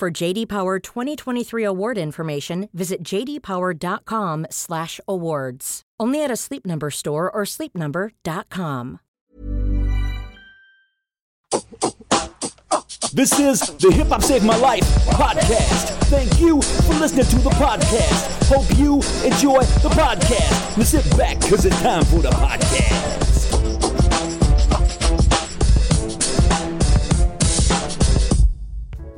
For JD Power 2023 award information, visit jdpower.com/awards. Only at a Sleep Number store or sleepnumber.com. This is the Hip Hop Saved My Life podcast. Thank you for listening to the podcast. Hope you enjoy the podcast. Now sit back because it's time for the podcast.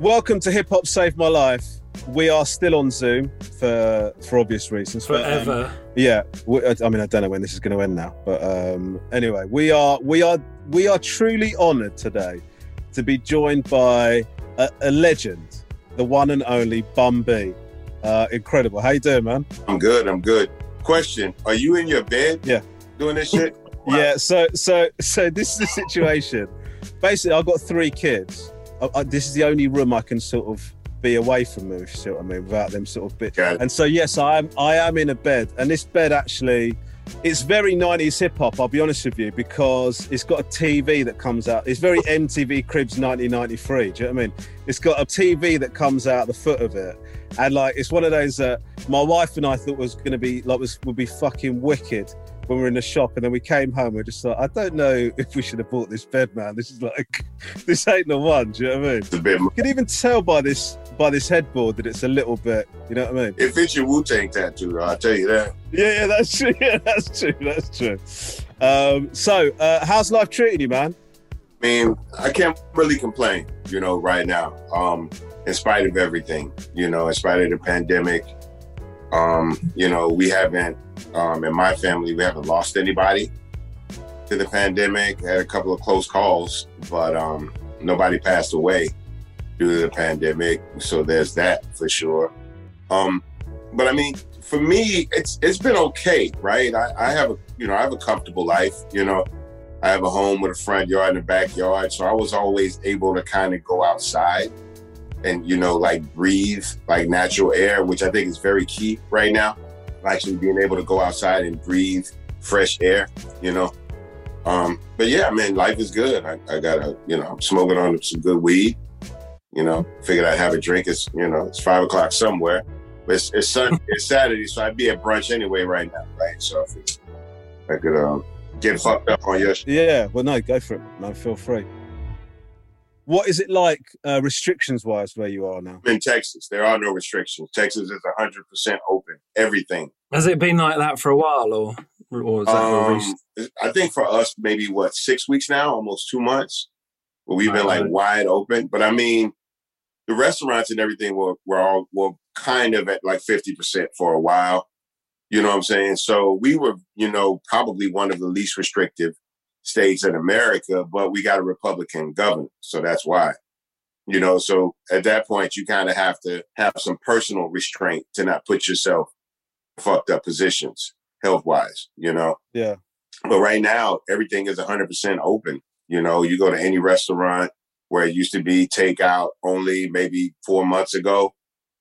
Welcome to Hip Hop Saved My Life. We are still on Zoom for for obvious reasons. but, um, Forever. yeah, we, I I mean, I don't know when this is going to end now, but um, anyway, we are we are we are truly honoured today to be joined by a, a legend, the one and only Bun B. Uh, incredible. How you doing, man? I'm good. I'm good. Question: Are you in your bed? Yeah. Doing this shit? Yeah. So so so this is the situation. Basically, I've got three kids. I, I, this is the only room I can sort of be away from them, if you see what I mean, without them sort of bit. It. And so yes, I am I am in a bed, and this bed actually, it's very '90s hip hop. I'll be honest with you, because it's got a TV that comes out. It's very MTV Cribs 1993. Do you know what I mean? It's got a TV that comes out the foot of it, and like it's one of those that my wife and I thought was going to be like was would be fucking wicked when we were in the shop, and then we came home. We are just like, I don't know if we should have bought this bed, man. This is like, this ain't the one. Do you know what I mean? It's a bit. You can even tell by this by this headboard that it's a little bit. You know what I mean? It fits your Wu Tang tattoo. I'll tell you that. Yeah, yeah, that's true. Yeah, that's true. That's true. Um, so, uh, how's life treating you, man? I mean, I can't really complain. You know, right now, um, in spite of everything. You know, in spite of the pandemic. Um, you know, we haven't. Um, in my family, we haven't lost anybody to the pandemic. Had a couple of close calls, but um, nobody passed away due to the pandemic. So there's that for sure. Um, but I mean, for me, it's it's been okay, right? I, I have a you know I have a comfortable life. You know, I have a home with a front yard and a backyard, so I was always able to kind of go outside and you know like breathe like natural air, which I think is very key right now. Actually, being able to go outside and breathe fresh air, you know. Um, but yeah, man, life is good. I, I got a you know I'm smoking on some good weed. You know, figured I'd have a drink. It's you know it's five o'clock somewhere. But it's, it's Sunday, it's Saturday, so I'd be at brunch anyway right now, right? So if it- I could um, get fucked up on your. Sh- Yeah. Well, no, go for it. No, feel free. What is it like, uh, restrictions wise, where you are now? in Texas, there are no restrictions. Texas is hundred percent open. Everything. Has it been like that for a while, or or is that Um, recent? I think for us, maybe what six weeks now, almost two months, where we've been like wide open. But I mean, the restaurants and everything were were all were kind of at like fifty percent for a while. You know what I'm saying? So we were, you know, probably one of the least restrictive states in America, but we got a Republican governor, so that's why. You know, so at that point, you kind of have to have some personal restraint to not put yourself in fucked up positions health wise. You know. Yeah. But right now, everything is 100% open. You know, you go to any restaurant where it used to be takeout only maybe four months ago.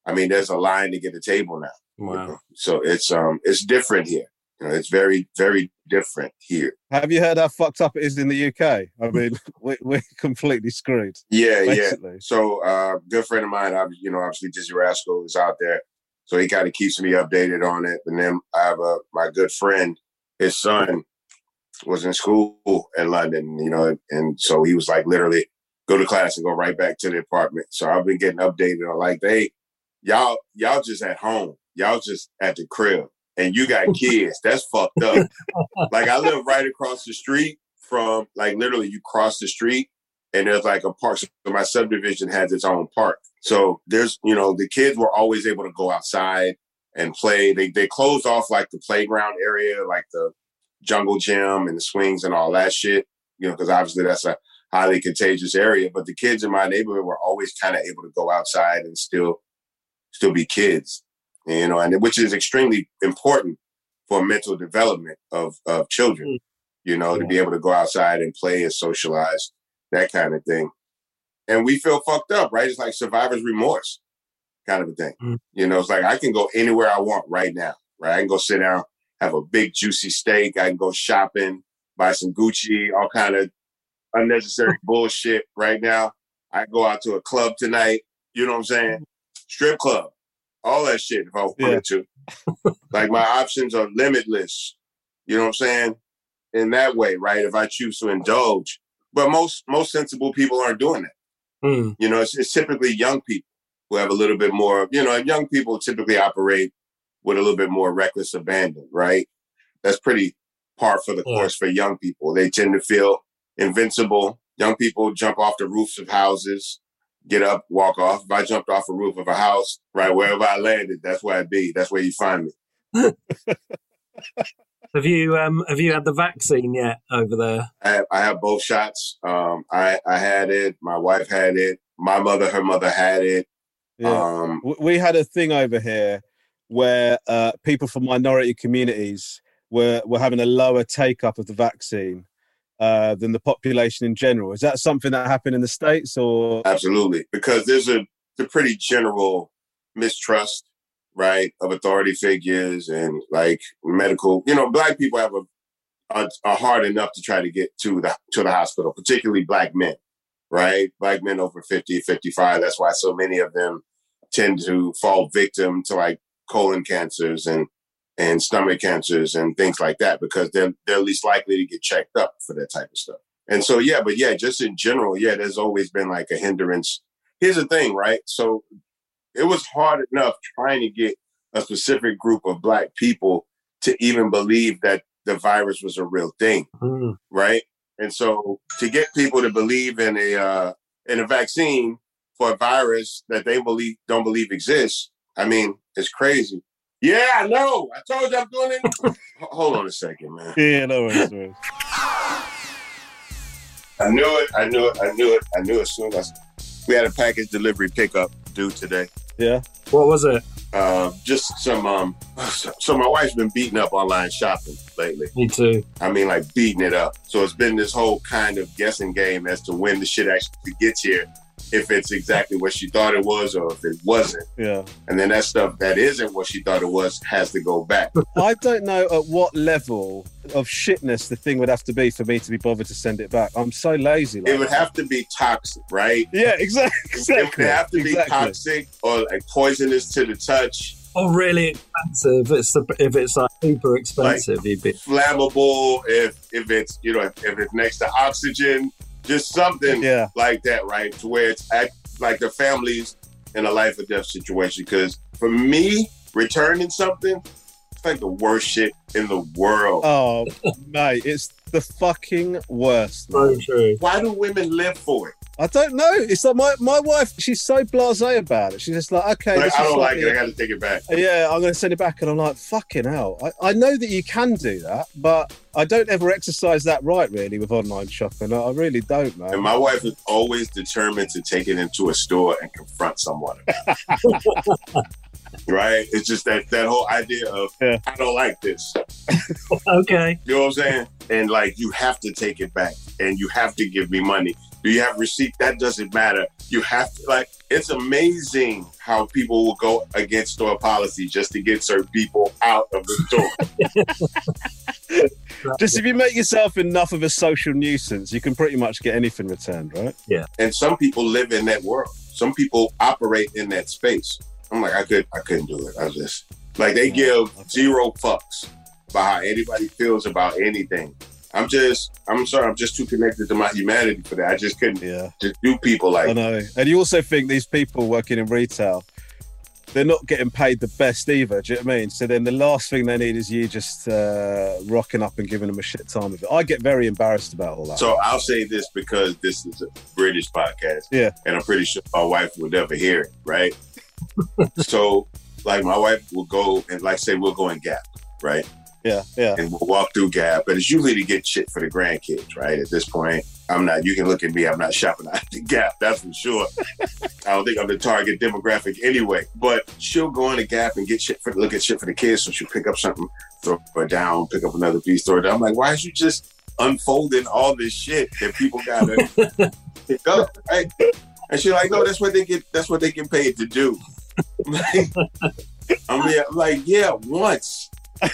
I mean, there's a line to get a table now. you Wow. know. So it's um it's different here. You know, it's very very different here. Have you heard how fucked up it is in the UK? I mean, we, we're completely screwed. Yeah, yeah. Basically. So, uh, good friend of mine, ob- you know, obviously Dizzee Rascal is out there, so he kind of keeps me updated on it. And then I have a my good friend, his son was in school in London, you know, and so he was like literally go to class and go right back to the apartment. So I've been getting updated on like they y'all y'all just at home, y'all just at the crib, and you got kids. That's fucked up. like I live right across the street from like literally you cross the street and there's like a park. So my subdivision has its own park. So there's, you know, the kids were always able to go outside and play. They they closed off like the playground area, like the jungle gym and the swings and all that shit. You know, because obviously that's a highly contagious area. But the kids in my neighborhood were always kind of able to go outside and still still be kids, you know, and which is extremely important for mental development of of children, you know, to be able to go outside and play and socialize, that kind of thing. And we feel fucked up, right? It's like survivor's remorse kind of a thing. Mm. You know, it's like I can go anywhere I want right now, right? I can go sit down, have a big juicy steak. I can go shopping, buy some Gucci, all kind of unnecessary bullshit right now. I go out to a club tonight. You know what I'm saying? Strip club, all that shit if I wanted to. like my options are limitless. You know what I'm saying? In that way, right? If I choose to indulge, but most most sensible people aren't doing that. Hmm. You know, it's, it's typically young people who have a little bit more, you know, young people typically operate with a little bit more reckless abandon, right? That's pretty par for the Yeah. course for young people. They tend to feel invincible. Young people jump off the roofs of houses, get up, walk off. If I jumped off a roof of a house, right, wherever I landed, that's where I'd be. That's where you find me. Have you um have you had the vaccine yet over there? I have, I have both shots. Um, I, I had it. My wife had it. My mother, her mother had it. Yeah. Um, we had a thing over here where uh, people from minority communities were, were having a lower take up of the vaccine uh, than the population in general. Is that something that happened in the States or? Absolutely, because there's a, a pretty general mistrust, right, of authority figures and like medical. You know, black people have a are, hard enough to try to get to the to the hospital, particularly black men, right? Black men over 50, 55. That's why so many of them tend to fall victim to like colon cancers and and stomach cancers and things like that because they're they're least likely to get checked up for that type of stuff. And so yeah, but yeah, just in general, yeah, there's always been like a hindrance. Here's the thing, right? So it was hard enough trying to get a specific group of black people to even believe that the virus was a real thing, Hmm. right? And so to get people to believe in a uh, in a vaccine for a virus that they believe don't believe exists, I mean, it's crazy. Yeah, I know. I told you I'm doing it. Hold on a second, man. Yeah, no worries, no worries. I knew it. I knew it. I knew it. I knew it as soon as we had a package delivery pickup due today. Yeah. What was it? Uh, just some. Um, so, so my wife's been beating up online shopping lately. Me too. I mean, like beating it up. So it's been this whole kind of guessing game as to when the shit actually gets here, if it's exactly what she thought it was or if it wasn't. Yeah. And then that stuff that isn't what she thought it was has to go back. I don't know at what level of shitness the thing would have to be for me to be bothered to send it back. I'm so lazy. Like It would have to be toxic, right? Yeah, exactly. It would have to be exactly. toxic or like poisonous to the touch. Or really expensive. It's the, if it's like super expensive, you'd be flammable if if it's you know if, if it's next to oxygen just something Yeah. like that right to where it's act, like the families in a life or death situation because for me returning something it's like the worst shit in the world Oh, mate, it's the fucking worst. so true. why do women live for it I don't know. It's like my, my wife, she's so blasé about it. She's just like, okay, like, i is don't like it i gotta take it back uh, Yeah, I'm going to send it back. And I'm like, fucking hell. I, I know that you can do that, but I don't ever exercise that right, really, with online shopping. I, I really don't, man. and my wife is always determined to take it into a store and confront someone right it's just that that whole idea of Yeah. i don't like this Okay. You know what I'm saying? And like, you have to take it back and you have to give me money. Do you have receipt? That doesn't matter. You have to, like, it's amazing how people will go against store policy just to get certain people out of the store. Just if you make yourself enough of a social nuisance, you can pretty much get anything returned, right? Yeah. And some people live in that world. Some people operate in that space. I'm like, I could, I couldn't do it. I just like, they give zero fucks about how anybody feels about anything. I'm just, I'm sorry, I'm just too connected to my humanity for that. I just couldn't Yeah, just do people like I know. And you also think these people working in retail, they're not getting paid the best either. Do you know what I mean? So then the last thing they need is you just uh, rocking up and giving them a shit time of it. I get very embarrassed about all that. So I'll say this because this is a British podcast. Yeah. And I'm pretty sure my wife would never hear it, right? so like my wife will go and like say we'll go in Gap, right? Yeah, yeah. And we'll walk through Gap, but it's usually to get shit for the grandkids, right? At this point, I'm not. You can look at me. I'm not shopping at the Gap. That's for sure. I don't think I'm the target demographic anyway. But she'll go in the Gap and get shit for look at shit for the kids. So she'll pick up something, throw it down, pick up another piece, throw it down. I'm like, why is you just unfolding all this shit that people gotta pick up, right? And she's like, no, that's what they get. That's what they get paid to do. I'm like, yeah, once.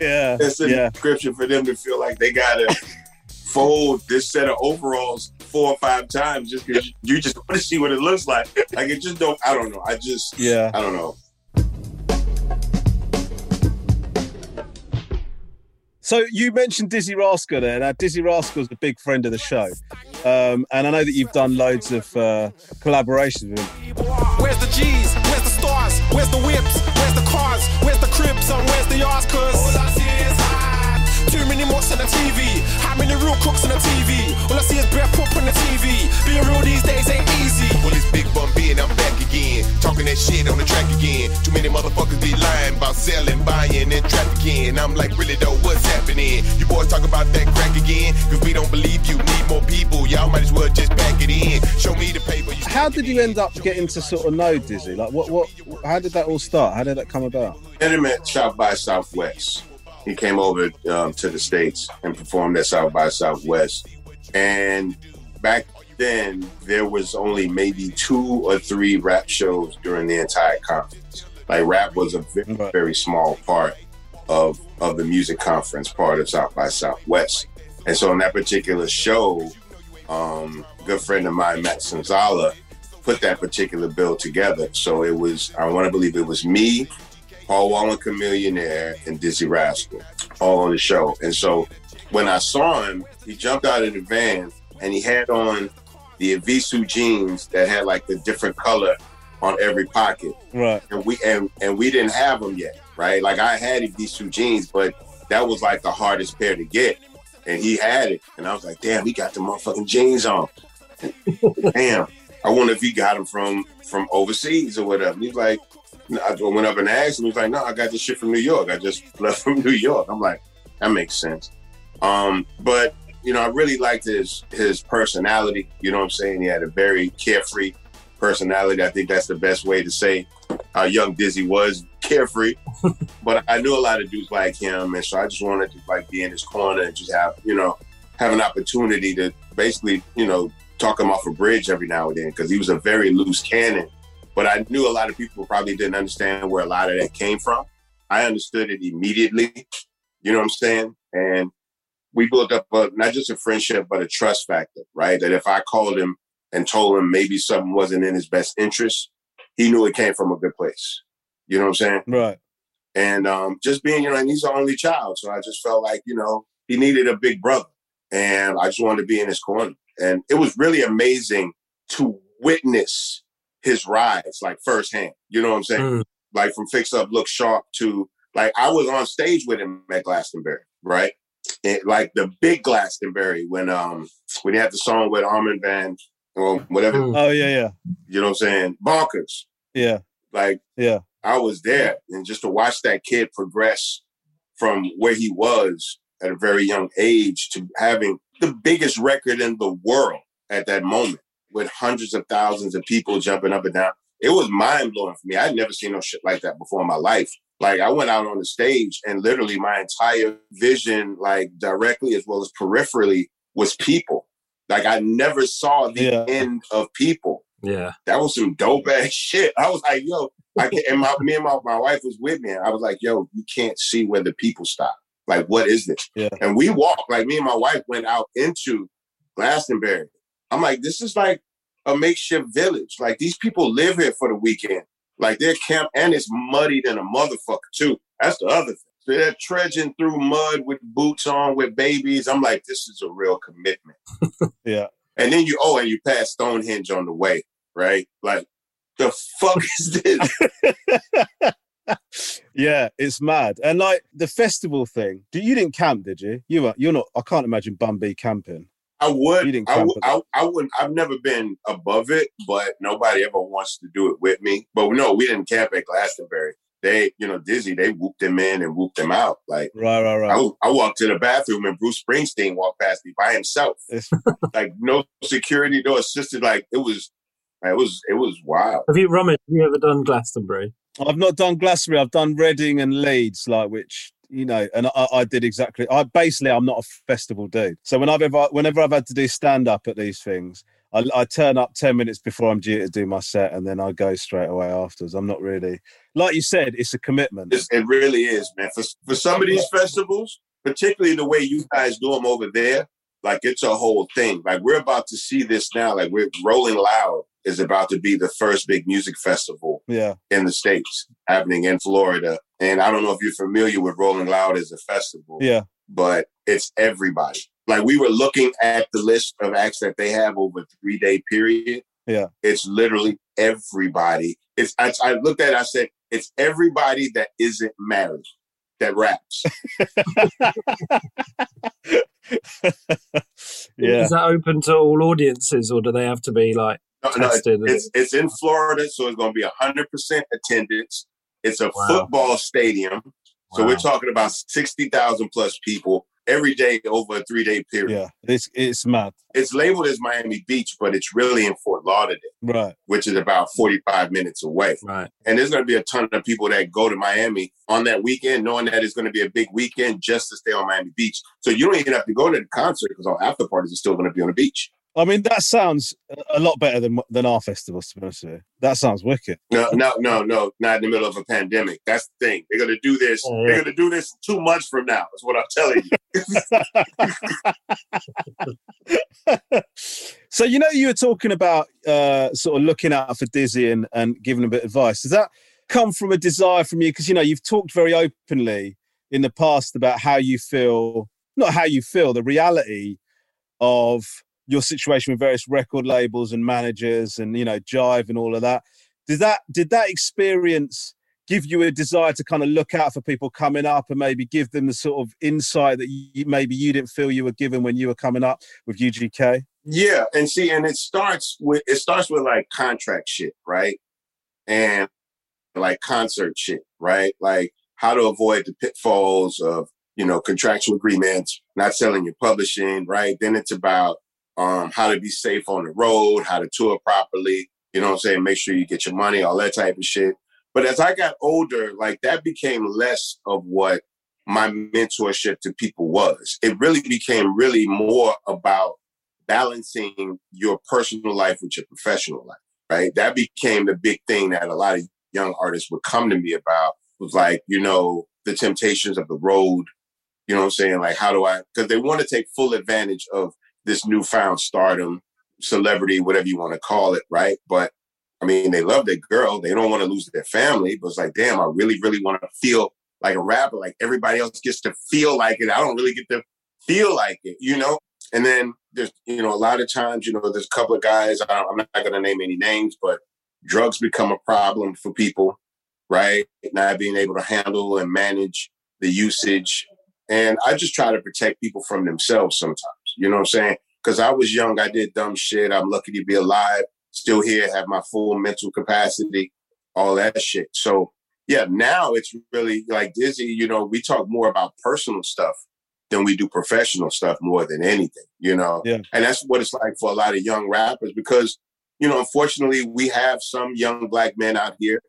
Yeah, That's a yeah. description for them to feel like they gotta fold this set of overalls four or five times just because you just want to see what it looks like. Like it just don't. I don't know. I just. Yeah. I don't know. So you mentioned Dizzee Rascal there. Now Dizzee Rascal's a big friend of the show, um, and I know that you've done loads of uh, collaborations with him. Where's the G's? Where's the stars? Where's the whips? Where's the cars? Where's the cribs? And where's the yards? All I see is high. Too many mocks on the TV. How many real cooks on the TV? All I see is bread poop on the TV. Being real these shit on the track again. Too many motherfuckers be lying about selling, buying, and trafficking. I'm like, really though, what's happening? You boys talk about that crack again? Cause we don't believe you need more people. Y'all might as well just pack it in. Show me the paper. You How did you end up getting to sort of know Dizzee? Like, what, what, how did that all start? How did that come about? Met him at South by Southwest. He came over um, to the states and performed at South by Southwest. And back then, there was only maybe two or three rap shows during the entire conference. Like rap was a very, very small part of of the music conference part of South by Southwest. And so, in that particular show, um, a good friend of mine, Matt Sonzala, put that particular bill together. So it was, I want to believe it was me, Paul Wall and Chamillionaire, and Dizzee Rascal all on the show. And so when I saw him, he jumped out of the van and he had on the Evisu jeans that had like the different color on every pocket. Right. And we and and we didn't have them yet, right? Like I had Evisu jeans, but that was like the hardest pair to get. And he had it. And I was like, damn, he got the motherfucking jeans on. damn. I wonder if he got them from from overseas or whatever. He's like, I went up and asked him. He's like, no, I got this shit from New York. I just left from New York. I'm like, that makes sense. Um, but you know, I really liked his his personality. You know what I'm saying? He had a very carefree personality. I think that's the best way to say how young Dizzee was, carefree. but I knew a lot of dudes like him, and so I just wanted to like be in his corner and just have you know have an opportunity to basically you know talk him off a bridge every now and then because he was a very loose cannon. But I knew a lot of people probably didn't understand where a lot of that came from. I understood it immediately. You know what I'm saying? And we built up a, not just a friendship, but a trust factor, right? That if I called him and told him maybe something wasn't in his best interest, he knew it came from a good place. You know what I'm saying? Right. And um, just being, you know, and he's the only child. So I just felt like, you know, he needed a big brother. And I just wanted to be in his corner. And it was really amazing to witness his rise, like firsthand. You know what I'm saying? Mm. Like from Fix Up, Look Sharp to like I was on stage with him at Glastonbury, right? And, like the big Glastonbury when um when he had the song with Armin Van or whatever, Mm. Oh yeah, yeah, you know what I'm saying? Bonkers. yeah, Like yeah. I was there, and just to watch that kid progress from where he was at a very young age to having the biggest record in the world at that moment, with hundreds of thousands of people jumping up and down, it was mind blowing for me. I'd never seen no shit like that before in my life. Like I went out on the stage, and literally my entire vision, like directly as well as peripherally, was people. Like I never saw the Yeah. end of people Yeah. that was some dope ass shit. I was like, yo, I can and my me and my, my wife was with me. And I was like, yo, you can't see where the people stop. Like, what is this? Yeah. And we walked, like me and my wife went out into Glastonbury. I'm like, this is like a makeshift village. Like these people live here for the weekend. Like they're camp and it's muddy than a motherfucker too. That's the other thing. So they're trudging through mud with boots on with babies. I'm like, this is a real commitment. Yeah. And then you oh, and you pass Stonehenge on the way, right? Like, the fuck is this? Yeah, it's mad. And like the festival thing, do- you didn't camp, did you? You were. You're not. I can't imagine Bun B camping. I would. You I, would I, I wouldn't. I've never been above it, but nobody ever wants to do it with me. But no, we didn't camp at Glastonbury. They, you know, Dizzee, they whooped them in and whooped them out. Like Right, right, right. I, I walked to the bathroom and Bruce Springsteen walked past me by himself. Like no security, no assistant. Like it was, it was, it was wild. Have you, Roman? Have you ever done Glastonbury? I've not done Glastonbury. I've done Reading and Leeds, like which you know, and I, I did exactly. I basically I'm not a festival dude. So whenever ever, whenever I've had to do stand up at these things, I, I turn up ten minutes before I'm due to do my set, and then I go straight away afterwards. I'm not really, like you said, it's a commitment. It really is, man. For for some of these festivals, particularly the way you guys do them over there, like it's a whole thing. Like we're about to see this now. Like we're Rolling Loud is about to be the first big music festival Yeah, in the states happening in Florida. And I don't know if you're familiar with Rolling Loud as a festival. yeah, but it's everybody. Like we were looking at the list of acts that they have over a three day period. Yeah. It's literally everybody. It's I, I looked at it, I said, it's everybody that isn't married that raps. yeah. Is that open to all audiences, or do they have to be like No, no, tested? it's it's in Florida, so it's gonna be hundred percent attendance. It's a Wow. football stadium. So Wow. we're talking about sixty thousand plus people every day over a three day period. Yeah, it's it's mad, It's labeled as Miami Beach, but it's really in Fort Lauderdale. right? which is about 45 minutes away. right. And there's going to be a ton of people that go to Miami on that weekend, knowing that it's going to be a big weekend just to stay on Miami Beach. So you don't even have to go to the concert because all after parties are still going to be on the beach. I mean, that sounds a lot better than than our festivals. To be honest with you, that sounds wicked. No, no, no, no, not in the middle of a pandemic. That's the thing. They're going to do this. Oh, yeah. They're going to do this two months from now. Is what I'm telling you. so you know you were talking about uh, sort of looking out for Dizzee and, and giving a bit of advice. Does that come from a desire from you? Because you know you've talked very openly in the past about how you feel, not how you feel, the reality of your situation with various record labels and managers and you know Jive and all of that. Did that did that experience give you a desire to kind of look out for people coming up and maybe give them the sort of insight that you, maybe you didn't feel you were given when you were coming up with UGK? Yeah, and see, and it starts with it starts with like contract shit, right? And like concert shit, right? Like how to avoid the pitfalls of you know contractual agreements, not selling your publishing, right? Then it's about um, how to be safe on the road, how to tour properly. You know what I'm saying? Make sure you get your money, all that type of shit. But as I got older, like that became less of what my mentorship to people was. It really became really more about balancing your personal life with your professional life, right? That became the big thing that a lot of young artists would come to me about was like, you know, the temptations of the road. You know what I'm saying? Like, how do I, because they want to take full advantage of this newfound stardom, celebrity, whatever you want to call it, right? But I mean, they love their girl. They don't want to lose their family, but it's like, damn, I really, really want to feel like a rapper. Like everybody else gets to feel like it. I don't really get to feel like it, you know? And then there's, you know, a lot of times, you know, there's a couple of guys, I'm not going to name any names, but drugs become a problem for people, right? Not being able to handle and manage the usage. And I just try to protect people from themselves sometimes, you know what I'm saying? Because I was young, I did dumb shit. I'm lucky to be alive, still here, have my full mental capacity, all that shit. So, yeah, now it's really like Dizzee, you know, we talk more about personal stuff than we do professional stuff more than anything, you know? Yeah. And that's what it's like for a lot of young rappers because, you know, unfortunately, we have some young black men out here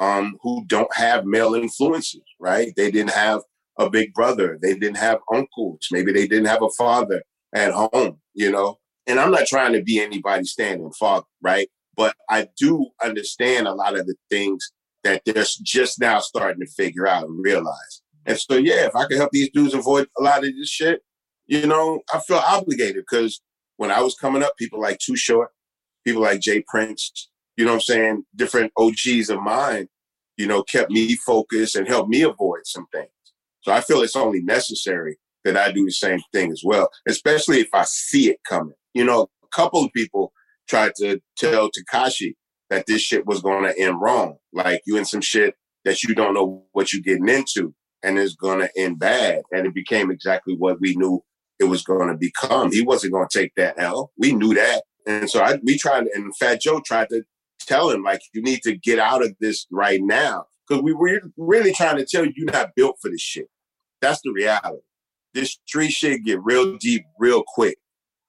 um, who don't have male influences, right? They didn't have a big brother, they didn't have uncles, maybe they didn't have a father at home, you know? And I'm not trying to be anybody's standing father, right? But I do understand a lot of the things that they're just now starting to figure out and realize. And so, yeah, if I can help these dudes avoid a lot of this shit, you know, I feel obligated because when I was coming up, people like Too Short, people like J Prince, you know I'm saying? Different OGs of mine, you know, kept me focused and helped me avoid some things. So I feel it's only necessary that I do the same thing as well, especially if I see it coming. You know, a couple of people tried to tell Tekashi that this shit was going to end wrong. Like you in some shit that you don't know what you're getting into and it's going to end bad. And it became exactly what we knew it was going to become. He wasn't going to take that L. We knew that. And so I, we tried, and Fat Joe tried to tell him, like, you need to get out of this right now. Because we were really trying to tell you, you're not built for this shit. That's the reality. This street shit get real deep real quick.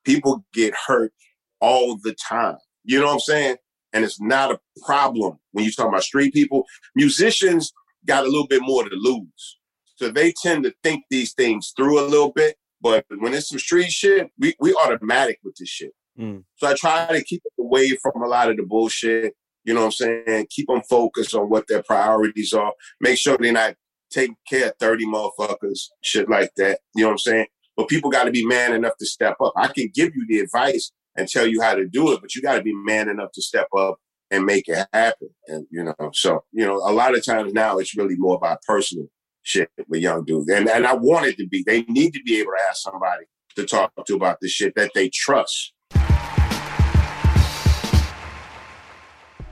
People get hurt all the time. You know what I'm saying? And it's not a problem when you talk about street people. Musicians got a little bit more to lose. So they tend to think these things through a little bit. But when it's some street shit, we, we automatic with this shit. Mm. So I try to keep away from a lot of the bullshit. You know what I'm saying? Keep them focused on what their priorities are. Make sure they're not taking care of 30 motherfuckers, shit like that. You know what I'm saying? But people got to be man enough to step up. I can give you the advice and tell you how to do it, but you got to be man enough to step up and make it happen. And, you know, so, you know, a lot of times now it's really more about personal shit with young dudes. And, and I want it to be, they need to be able to ask somebody to talk to about the shit that they trust.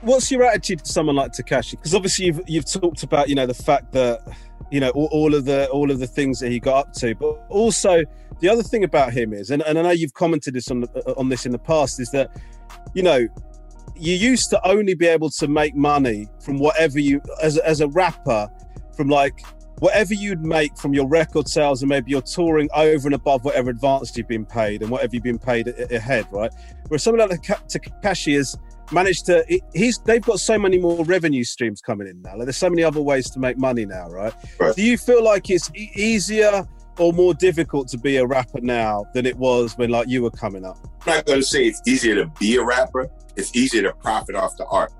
What's your attitude to someone like Tekashi? Because obviously you've you've talked about you know the fact that you know all, all, of the all of the things that he got up to, but also the other thing about him is, and, and I know you've commented this on uh, on this in the past, is that you know you used to only be able to make money from whatever you as as a rapper from like whatever you'd make from your record sales and maybe you're touring over and above whatever advance you've been paid and whatever you've been paid ahead, right? Whereas someone like Tekashi is managed to he's they've got so many more revenue streams coming in now. Like there's so many other ways to make money now right, right. do you feel like it's e- easier or more difficult to be a rapper now than it was when like you were coming up? I'm not going to say it's easier to be a rapper. It's easier to profit off the art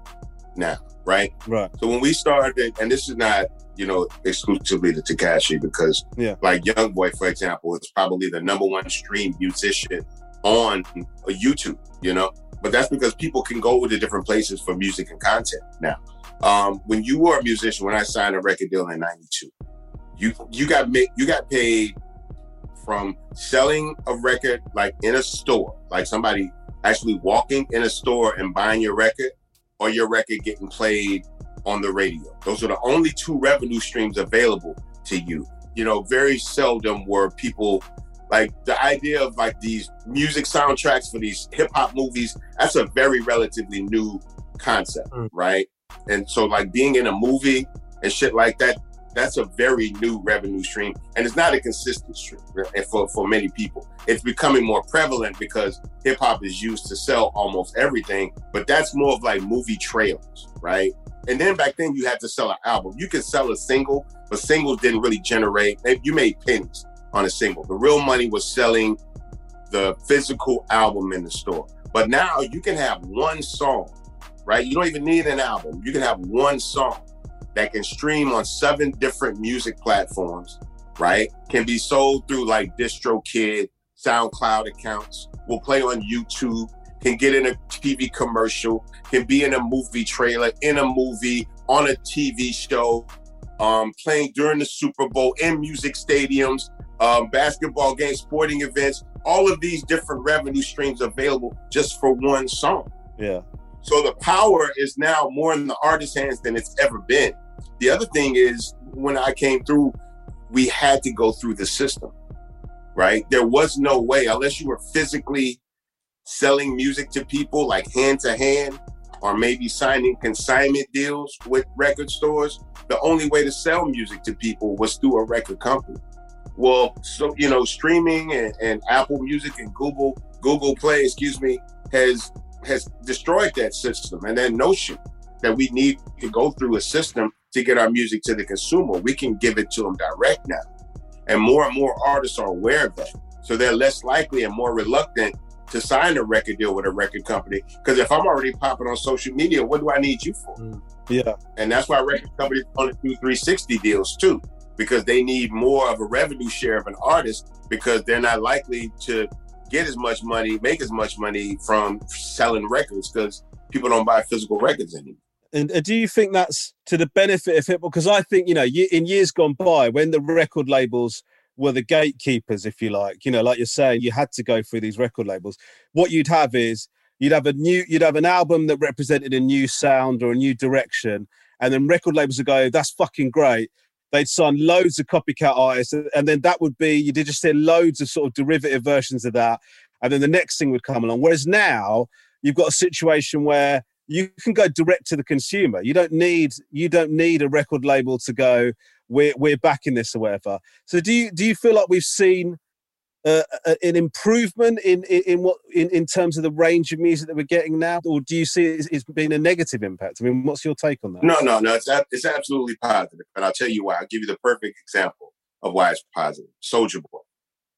now right? Right. So when we started and this is not you know exclusively to tekashi because yeah. like young boy for example is probably the number one stream musician on uh, youtube you know but that's because people can go to different places for music and content now. Um, when you were a musician, when I signed a record deal in '92, you you got you got paid from selling a record like in a store, like somebody actually walking in a store and buying your record, or your record getting played on the radio. Those are the only two revenue streams available to you. You know, very seldom were people like the idea of like these music soundtracks for these hip hop movies, that's a very relatively new concept, mm. right? And so like being in a movie and shit like that, that's a very new revenue stream. And it's not a consistent stream for, for many people. It's becoming more prevalent because hip hop is used to sell almost everything, but that's more of like movie trailers, right? And then back then you had to sell an album. You could sell a single, but singles didn't really generate, you made pennies on a single. The real money was selling the physical album in the store. But now you can have one song, right? You don't even need an album. You can have one song that can stream on seven different music platforms, right? Can be sold through like DistroKid, SoundCloud accounts, will play on YouTube, can get in a TV commercial, can be in a movie trailer, in a movie, on a TV show, um, playing during the Super Bowl, in music stadiums, um, basketball games, sporting events, all of these different revenue streams available just for one song. Yeah. So the power is now more in the artist's hands than it's ever been. The other thing is when I came through, we had to go through the system, right? There was no way, unless you were physically selling music to people like hand to hand, or maybe signing consignment deals with record stores, the only way to sell music to people was through a record company. Well, so you know, streaming and, and Apple Music and Google Google Play, excuse me, has has destroyed that system and that notion that we need to go through a system to get our music to the consumer. We can give it to them direct now. And more and more artists are aware of that. So they're less likely and more reluctant to sign a record deal with a record company. Because if I'm already popping on social media, what do I need you for? Mm, yeah. And that's why record companies want to do 360 deals too because they need more of a revenue share of an artist because they're not likely to get as much money, make as much money from selling records because people don't buy physical records anymore. And uh, do you think that's to the benefit of hip hop? Because I think, you know, in years gone by, when the record labels were the gatekeepers, if you like, you know, like you're saying, you had to go through these record labels. What you'd have is you'd have a new, you'd have an album that represented a new sound or a new direction. And then record labels would go, that's fucking great they'd sign loads of copycat artists, and then that would be you did just see loads of sort of derivative versions of that, and then the next thing would come along. Whereas now you've got a situation where you can go direct to the consumer. You don't need you don't need a record label to go we're we're backing this or whatever. So do you do you feel like we've seen uh, an improvement in, in, in what in, in terms of the range of music that we're getting now, or do you see it as, as being a negative impact? I mean, what's your take on that? No, no, no. It's it's absolutely positive. and I'll tell you why. I'll give you the perfect example of why it's positive. Soulja Boy,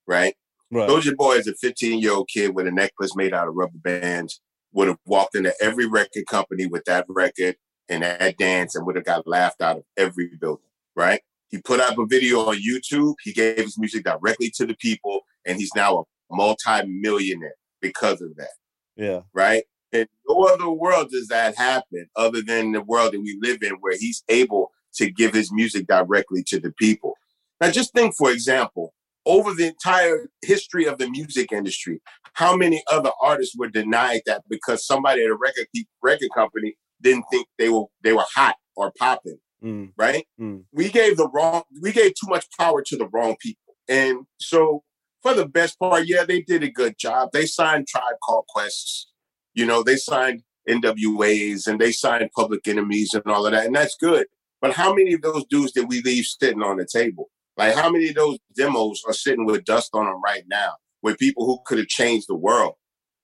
right? Right. Soulja Boy is a 15 year old kid with a necklace made out of rubber bands. Would have walked into every record company with that record and that dance, and would have got laughed out of every building. Right? He put up a video on YouTube. He gave his music directly to the people, and he's now a multi-millionaire because of that. Yeah. Right. In no other world does that happen other than the world that we live in, where he's able to give his music directly to the people. Now, just think, for example, over the entire history of the music industry, how many other artists were denied that because somebody at a record record company didn't think they were they were hot or popping mm. right? Mm. We gave the wrong, we gave too much power to the wrong people. And so for the best part, yeah, they did a good job. They signed Tribe Called Quests, you know, they signed NWAs and they signed Public Enemies and all of that. And that's good. But how many of those dudes did we leave sitting on the table? Like how many of those demos are sitting with dust on them right now with people who could have changed the world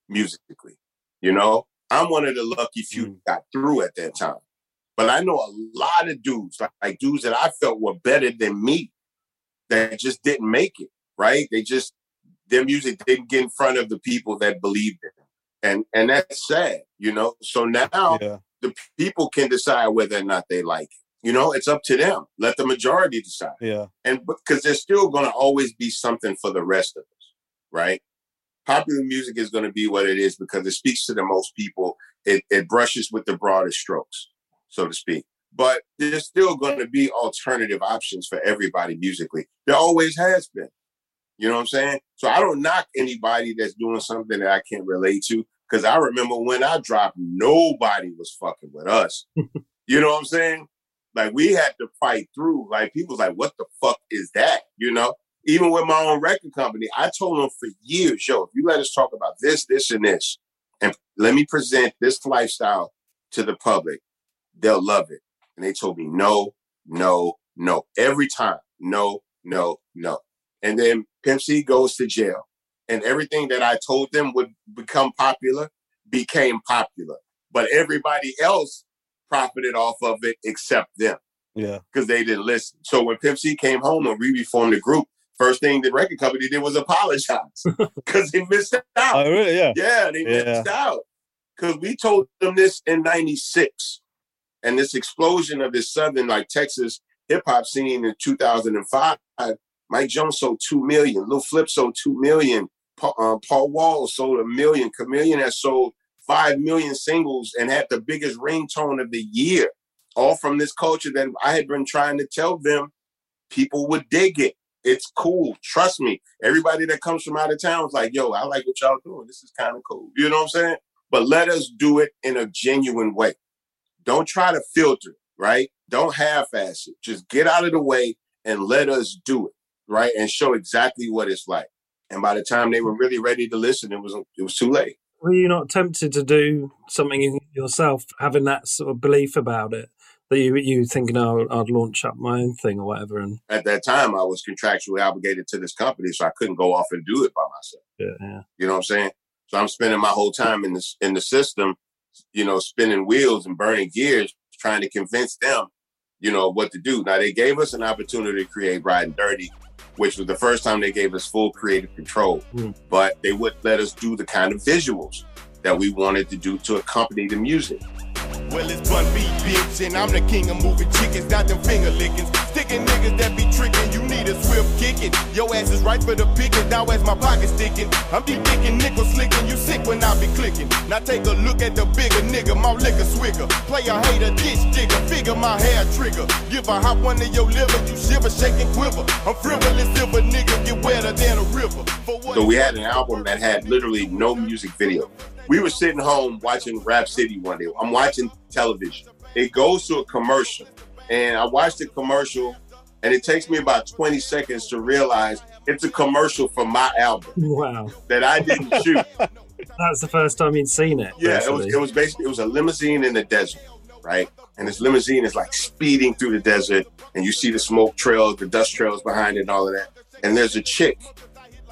musically? You know, I'm one of the lucky few mm. got through at that time. But I know a lot of dudes, like, like dudes that I felt were better than me, that just didn't make it. Right? They just their music didn't get in front of the people that believed in them, and and that's sad. You know. So now yeah. the people can decide whether or not they like it. You know, it's up to them. Let the majority decide. Yeah. And because there's still going to always be something for the rest of us, right? Popular music is going to be what it is because it speaks to the most people. It, it brushes with the broadest strokes so to speak. But there's still going to be alternative options for everybody musically. There always has been. You know what I'm saying? So I don't knock anybody that's doing something that I can't relate to. Cause I remember when I dropped, nobody was fucking with us. you know what I'm saying? Like we had to fight through. Like people's like, what the fuck is that? You know? Even with my own record company, I told them for years, yo, if you let us talk about this, this, and this, and let me present this lifestyle to the public, they'll love it. And they told me, no, no, no. Every time, no, no, no. And then Pimp C goes to jail. And everything that I told them would become popular became popular. But everybody else profited off of it except them. Yeah. Because they didn't listen. So when Pimp C came home and we reformed the group, first thing the record company did was apologize because they missed out. Oh, really? Yeah. Yeah, they yeah. missed out. Because we told them this in 96 and this explosion of this southern like Texas hip hop scene in 2005. Mike Jones sold two million. Lil Flip sold two million. Paul, uh, Paul Wall sold a million. Chamillionaire sold five million singles and had the biggest ringtone of the year. All from this culture that I had been trying to tell them people would dig it. It's cool. Trust me. Everybody that comes from out of town is like, yo, I like what y'all doing. This is kind of cool. You know what I'm saying? But let us do it in a genuine way. Don't try to filter, right? Don't half-ass it. Just get out of the way and let us do it, right? And show exactly what it's like. And by the time they were really ready to listen, it was it was too late. Were you not tempted to do something yourself, having that sort of belief about it? That you you thinking, oh, I'd launch up my own thing or whatever. And at that time, I was contractually obligated to this company, so I couldn't go off and do it by myself. Yeah, yeah. You know what I'm saying? So I'm spending my whole time in this in the system you know, spinning wheels and burning gears, trying to convince them, you know, what to do. Now they gave us an opportunity to create Ridin' Dirty, which was the first time they gave us full creative control. Mm. But they wouldn't let us do the kind of visuals that we wanted to do to accompany the music. Well, it's Bun B, bitch, and I'm the king of moving chickens, not them finger lickings. Sticking niggas that be tricking, you need a swift kicking. Your ass is right for the picking, now as my pocket sticking. I'm deep dicking, nickel slicking, you sick when I be clicking. Now take a look at the bigger nigga, my liquor swigger. Play a hater, ditch digger, figure my hair trigger. Give a hop one of your liver, you shiver, shake and quiver. I'm frivolous if nigga get wetter than a river. So we had an album that had literally no music video we were sitting home watching Rap City one day. I'm watching television. It goes to a commercial, and I watched the commercial, and it takes me about 20 seconds to realize it's a commercial for my album Wow. that I didn't shoot. That's the first time you'd seen it. Yeah, it was it was basically it was a limousine in the desert, right? And this limousine is like speeding through the desert, and you see the smoke trails, the dust trails behind it, and all of that. And there's a chick,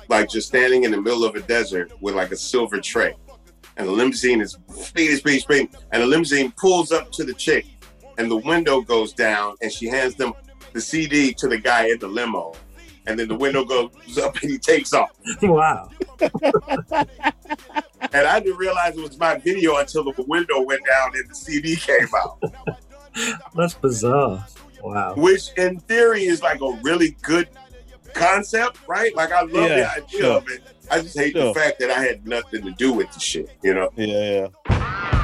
like just standing in the middle of a desert with like a silver tray, and the limousine is speeding, speeding, speeding, and the limousine pulls up to the chick, and the window goes down, and she hands them the CD to the guy in the limo, and then the window goes up, and he takes off. Wow. And I didn't realize it was my video until the window went down and the CD came out. That's bizarre. Wow. which in theory is like a really good concept, right? Like I love the Yeah, idea sure. of it. I just hate Sure. the fact that I had nothing to do with the shit, you know? Yeah, yeah.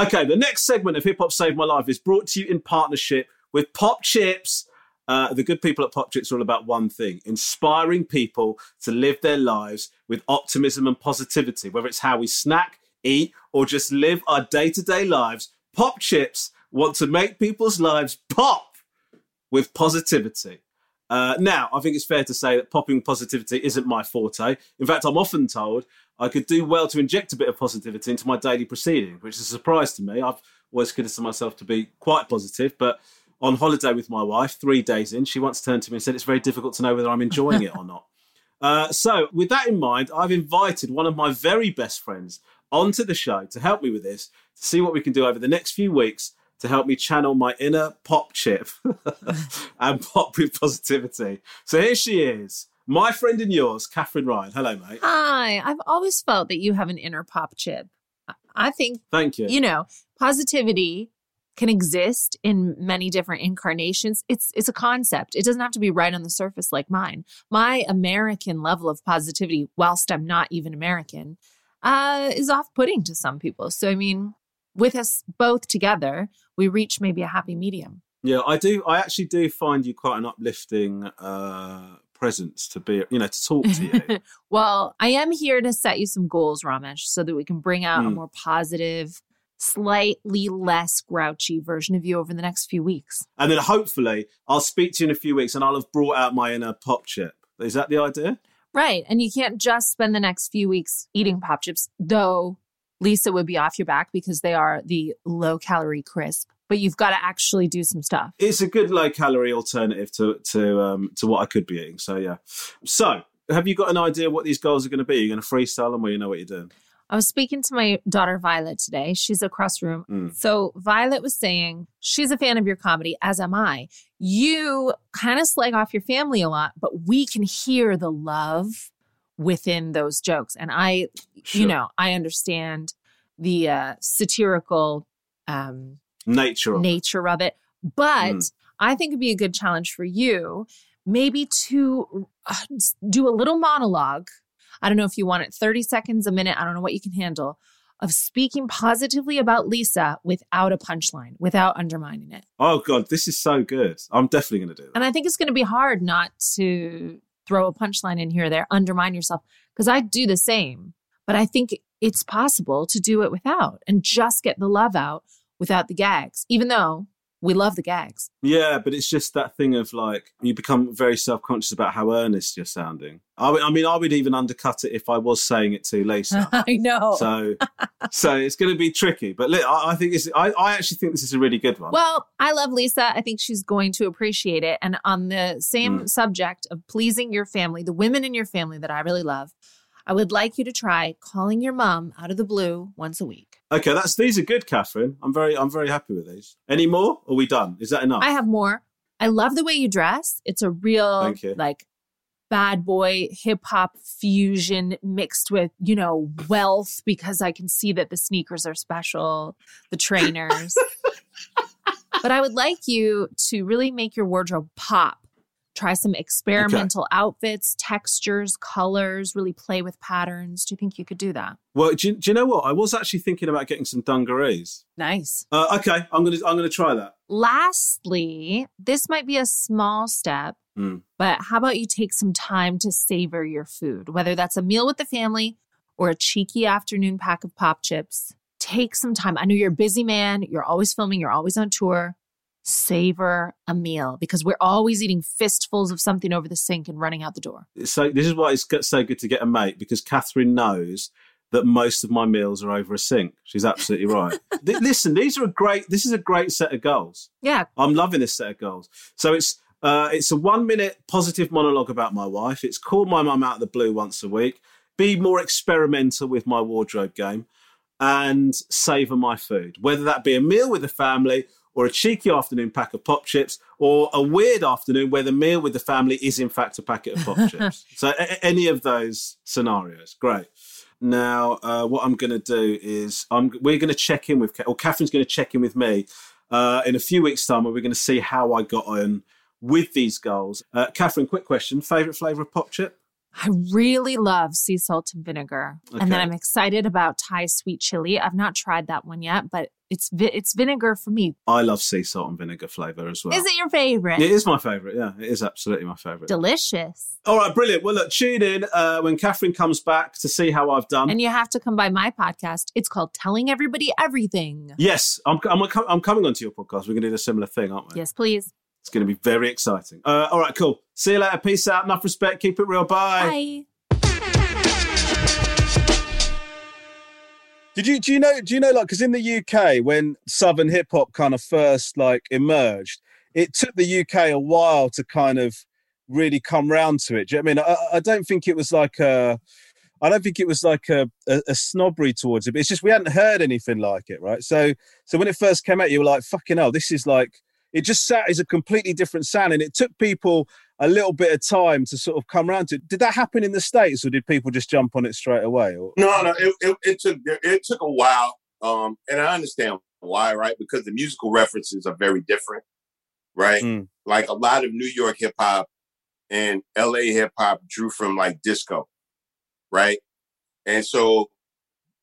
Okay, the next segment of Hip Hop Saved My Life is brought to you in partnership with Pop Chips. Uh, the good people at Pop Chips are all about one thing inspiring people to live their lives with optimism and positivity, whether it's how we snack, eat, or just live our day to day lives. Pop Chips want to make people's lives pop with positivity. Uh, now, I think it's fair to say that popping positivity isn't my forte. In fact, I'm often told I could do well to inject a bit of positivity into my daily proceedings, which is a surprise to me. I've always considered myself to be quite positive, but on holiday with my wife, three days in, she once turned to me and said, It's very difficult to know whether I'm enjoying it or not. Uh, so, with that in mind, I've invited one of my very best friends onto the show to help me with this, to see what we can do over the next few weeks to help me channel my inner pop chip and pop with positivity. So here she is, my friend and yours, Katherine Ryan. Hello, mate. Hi, I've always felt that you have an inner pop chip. I- I think, Thank you. you know, positivity can exist in many different incarnations. It's it's a concept. It doesn't have to be right on the surface like mine. My American level of positivity, whilst I'm not even American, uh, is off-putting to some people. So I mean, with us both together, we reach maybe a happy medium. Yeah, I do. I actually do find you quite an uplifting uh, presence to be, you know, to talk to you. well, I am here to set you some goals, Romesh, so that we can bring out a Mm. more positive, slightly less grouchy version of you over the next few weeks. and then hopefully I'll speak to you in a few weeks and I'll have brought out my inner pop chip. Is that the idea? Right. And you can't just spend the next few weeks eating pop chips, though Lisa would be off your back because they are the low calorie crisp. But you've got to actually do some stuff. It's a good low calorie alternative to to um, to what I could be eating. So yeah. So have you got an idea what these goals are going to be? You're going to freestyle them, or you know what you're doing? I was speaking to my daughter Violet today. She's across room. Mm. So Violet was saying she's a fan of your comedy, as am I. You kind of slag off your family a lot, but we can hear the love within those jokes. And I, Sure. you know, I understand the uh, satirical um, Nature of it. nature of it. But Mm. I think it'd be a good challenge for you, maybe to uh, do a little monologue. I don't know if you want it 30 seconds, a minute, I don't know what you can handle of speaking positively about Lisa without a punchline, without undermining it. Oh god, this is so good. I'm definitely going to do that. And I think it's going to be hard not to throw a punchline in here there, undermine yourself, because I do the same. But I think it's possible to do it without and just get the love out without the gags, even though we love the gags. Yeah, but it's just that thing of like you become very self conscious about how earnest you're sounding. I, would- I mean, I would even undercut it if I was saying it to Lisa. I know. so, so it's going to be tricky. But look, I, I think it's. I, I actually think this is a really good one. Well, I love Lisa. I think she's going to appreciate it. And on the same mm. subject of pleasing your family, the women in your family that I really love, I would like you to try calling your mom out of the blue once a week. Okay, that's these are good, Katherine. I'm very, I'm very happy with these. Any more? Are we done? Is that enough? I have more. I love the way you dress. It's a real like bad boy hip hop fusion mixed with, you know, wealth because I can see that the sneakers are special, the trainers. but I would like you to really make your wardrobe pop. Try some experimental outfits, textures, colors, really play with patterns. Do you think you could do that? Well, do you, do you know what? I was actually thinking about getting some dungarees. Nice. Uh, okay, I'm gonna, I'm gonna try that. Lastly, this might be a small step, Hmm. but how about you take some time to savor your food, whether that's a meal with the family or a cheeky afternoon pack of pop chips. Take some time. I know you're a busy man, you're always filming, you're always on tour. Savor a meal because we're always eating fistfuls of something over the sink and running out the door. So this is why it's so good to get a mate because Katherine knows that most of my meals are over a sink. She's absolutely right. Th- Listen, these are a great. This is a great set of goals. Yeah. I'm loving this set of goals. So it's uh, it's a one minute positive monologue about my wife. It's call my mum out of the blue once a week. Be more experimental with my wardrobe game, and savor my food. Whether that be a meal with the family. Or a cheeky afternoon pack of pop chips, or a weird afternoon where the meal with the family is in fact a packet of pop chips. So a- any of those scenarios, great. Now, uh, what I'm going to do is I'm, we're going to check in with, or Katherine's going to check in with me uh, in a few weeks' time, where we're going to see how I got on with these goals. Uh, Katherine, quick question: favorite flavor of pop chip? I really love sea salt and vinegar. And then I'm excited about Thai sweet chili. I've not tried that one yet, but it's vi- it's vinegar for me. I love sea salt and vinegar flavor as well. Is it your favorite? It is my favorite. Yeah, it is absolutely my favorite. Delicious. All right, brilliant. Well, look, tune in uh, when Katherine comes back to see how I've done. And you have to come by my podcast. It's called Telling Everybody Everything. yes, I'm, I'm, I'm coming onto your podcast. We're to do a similar thing, aren't we? Yes, please. It's going to be very exciting. Uh, all right, cool. See you later. Peace out. Enough respect. Keep it real. Bye. Bye. Did you do you know do you know like because in the UK when Southern hip hop kind of first like emerged, it took the UK a while to kind of really come round to it. Do you know what I mean? I, I don't think it was like a I don't think it was like a, a, a snobbery towards it, but it's just we hadn't heard anything like it, right? So so when it first came out, you were like, fucking hell, this is like it just sat as a completely different sound. And it took people a little bit of time to sort of come around to it. Did that happen in the States or did people just jump on it straight away? Or No, no, it, it, it took it took a while, um, and I understand why, right? Because the musical references are very different, right? Mm. Like a lot of New York hip hop and L.A. hip hop drew from like disco, right? And so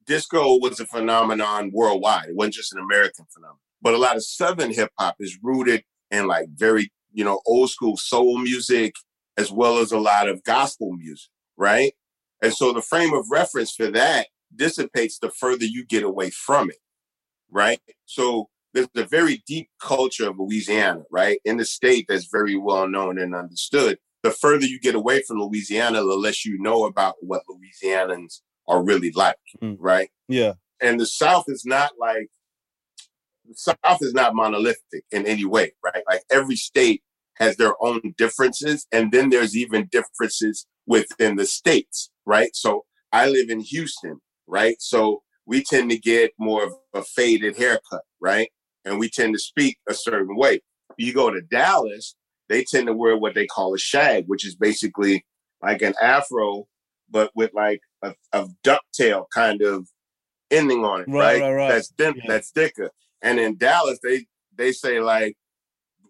disco was a phenomenon worldwide. It wasn't just an American phenomenon. But a lot of Southern hip hop is rooted in like very, you know, old school soul music, as well as a lot of gospel music, right? And so the frame of reference for that dissipates the further you get away from it, right? So there's a very deep culture of Louisiana, right? In the state that's very well known and understood. The further you get away from Louisiana, the less you know about what Louisianans are really like, Mm. right? yeah. And the South is not like the South is not monolithic in any way, right? Like every state has their own differences, and then there's even differences within the states, right? So I live in Houston, right? So we tend to get more of a faded haircut, right? And we tend to speak a certain way. You go to Dallas, they tend to wear what they call a shag, which is basically like an afro, but with like a, a ducktail kind of ending on it, Right, right? right, right. That's thin, Yeah. that's thicker. And in Dallas, they they say like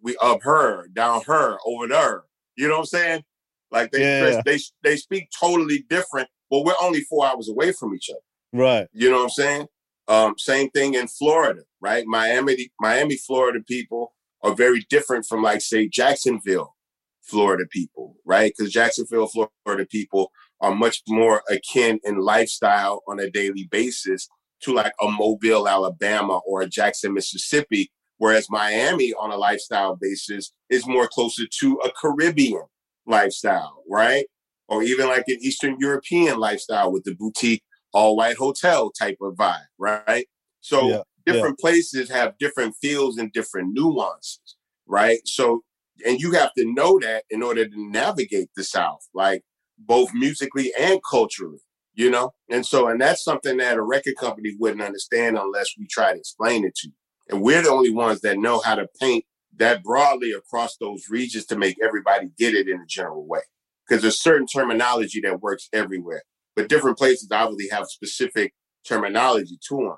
we up her, down her, over there. You know what I'm saying? Like they Yeah, they they speak totally different, but we're only four hours away from each other. Right. You know what I'm saying? Um, same thing in Florida, right? Miami, Miami, Florida people are very different from like say Jacksonville, Florida people, right? Because Jacksonville, Florida people are much more akin in lifestyle on a daily basis to like a Mobile, Alabama or a Jackson, Mississippi, whereas Miami on a lifestyle basis is more closer to a Caribbean lifestyle, right? Or even like an Eastern European lifestyle with the boutique all white hotel type of vibe, right? So yeah, different yeah. places have different feels and different nuances, right? So, and you have to know that in order to navigate the South, like both musically and culturally, you know? And so, and that's something that a record company wouldn't understand unless we try to explain it to you. And we're the only ones that know how to paint that broadly across those regions to make everybody get it in a general way. Because there's certain terminology that works everywhere, but different places obviously have specific terminology to them.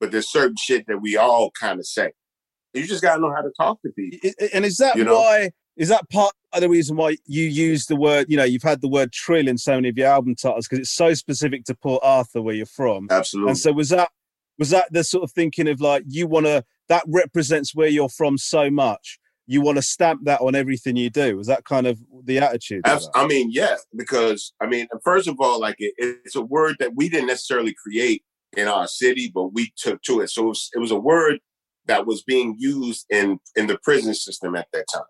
But there's certain shit that we all kind of say. You just got to know how to talk to people. And is that you know? why? Is that part of the reason why you use the word? You know, you've had the word trill in so many of your album titles because it's so specific to Port Arthur, where you're from. Absolutely. And so was that was that the sort of thinking of like you want to that represents where you're from so much you want to stamp that on everything you do is that kind of the attitude i mean yeah because i mean first of all like it, it's a word that we didn't necessarily create in our city but we took to it so it was, it was a word that was being used in in the prison system at that time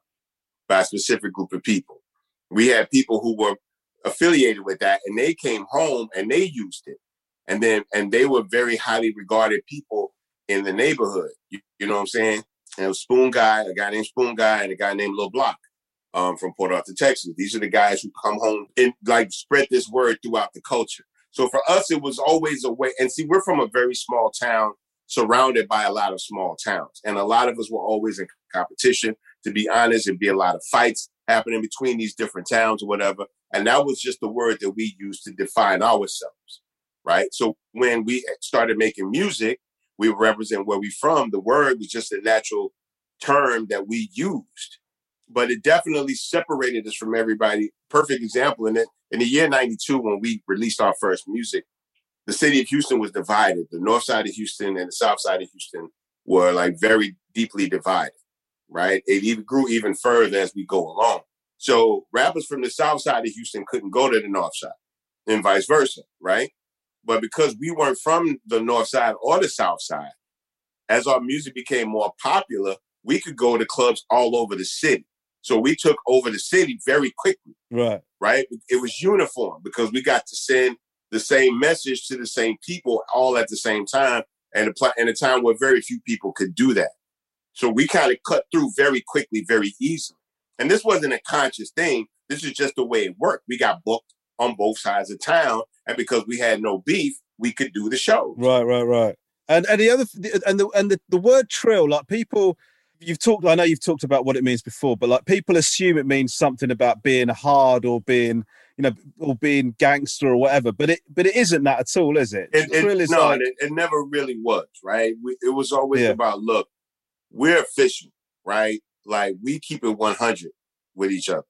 by a specific group of people we had people who were affiliated with that and they came home and they used it and then and they were very highly regarded people in the neighborhood. You, you know what I'm saying? And Spoon Guy, a guy named Spoon Guy, and a guy named Lil Block um, from Port Arthur, Texas. These are the guys who come home and like spread this word throughout the culture. So for us, it was always a way. And see, we're from a very small town surrounded by a lot of small towns. And a lot of us were always in competition, to be honest, and be a lot of fights happening between these different towns or whatever. And that was just the word that we used to define ourselves. Right. So when we started making music, we represent where we from. The word was just a natural term that we used, but it definitely separated us from everybody. Perfect example in it in the year '92 when we released our first music, the city of Houston was divided. The north side of Houston and the south side of Houston were like very deeply divided. Right, it even grew even further as we go along. So rappers from the south side of Houston couldn't go to the north side, and vice versa. Right. But because we weren't from the north side or the south side, as our music became more popular, we could go to clubs all over the city. So we took over the city very quickly. Right. Right. It was uniform because we got to send the same message to the same people all at the same time, and a, pl- and a time where very few people could do that. So we kind of cut through very quickly, very easily. And this wasn't a conscious thing. This is just the way it worked. We got booked on both sides of town, and because we had no beef, we could do the show. Right, right, right. And and the other and the and the, the word trill, like people you've talked I know you've talked about what it means before, but like people assume it means something about being hard or being you know or being gangster or whatever, but it but it isn't that at all, is it? it, it is no, like... it, it, never really was, right? We, it was always yeah. about look, we're official, right? Like we keep it 100 with each other.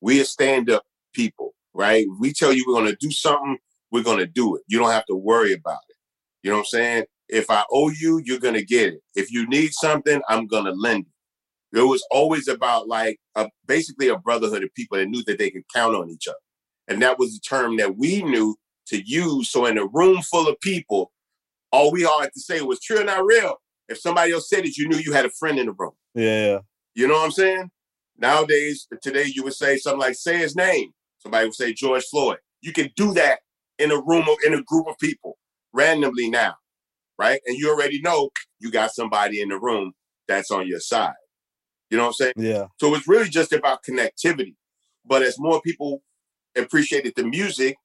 We are stand up people, right? we tell you we're going to do something, we're going to do it. You don't have to worry about it. You know what I'm saying? If I owe you, you're going to get it. If you need something, I'm going to lend it. It was always about like a, basically a brotherhood of people that knew that they could count on each other. And that was the term that we knew to use. So in a room full of people, all we all had to say was true or not real. If somebody else said it, you knew you had a friend in the room. Yeah. You know what I'm saying? Nowadays, today you would say something like, say his name. Somebody would say George Floyd. You can do that in a room of, in a group of people randomly now, right? And you already know you got somebody in the room that's on your side. You know what I'm saying? Yeah. So it's really just about connectivity. But as more people appreciated the music,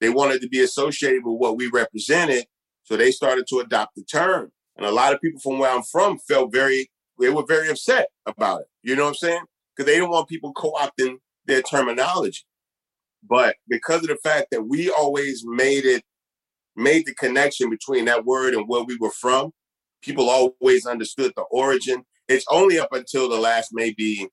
they wanted to be associated with what we represented. So they started to adopt the term. And a lot of people from where I'm from felt very, they were very upset about it. You know what I'm saying? Because they didn't want people co opting their terminology. But because of the fact that we always made it, made the connection between that word and where we were from, people always understood the origin. It's only up until the last maybe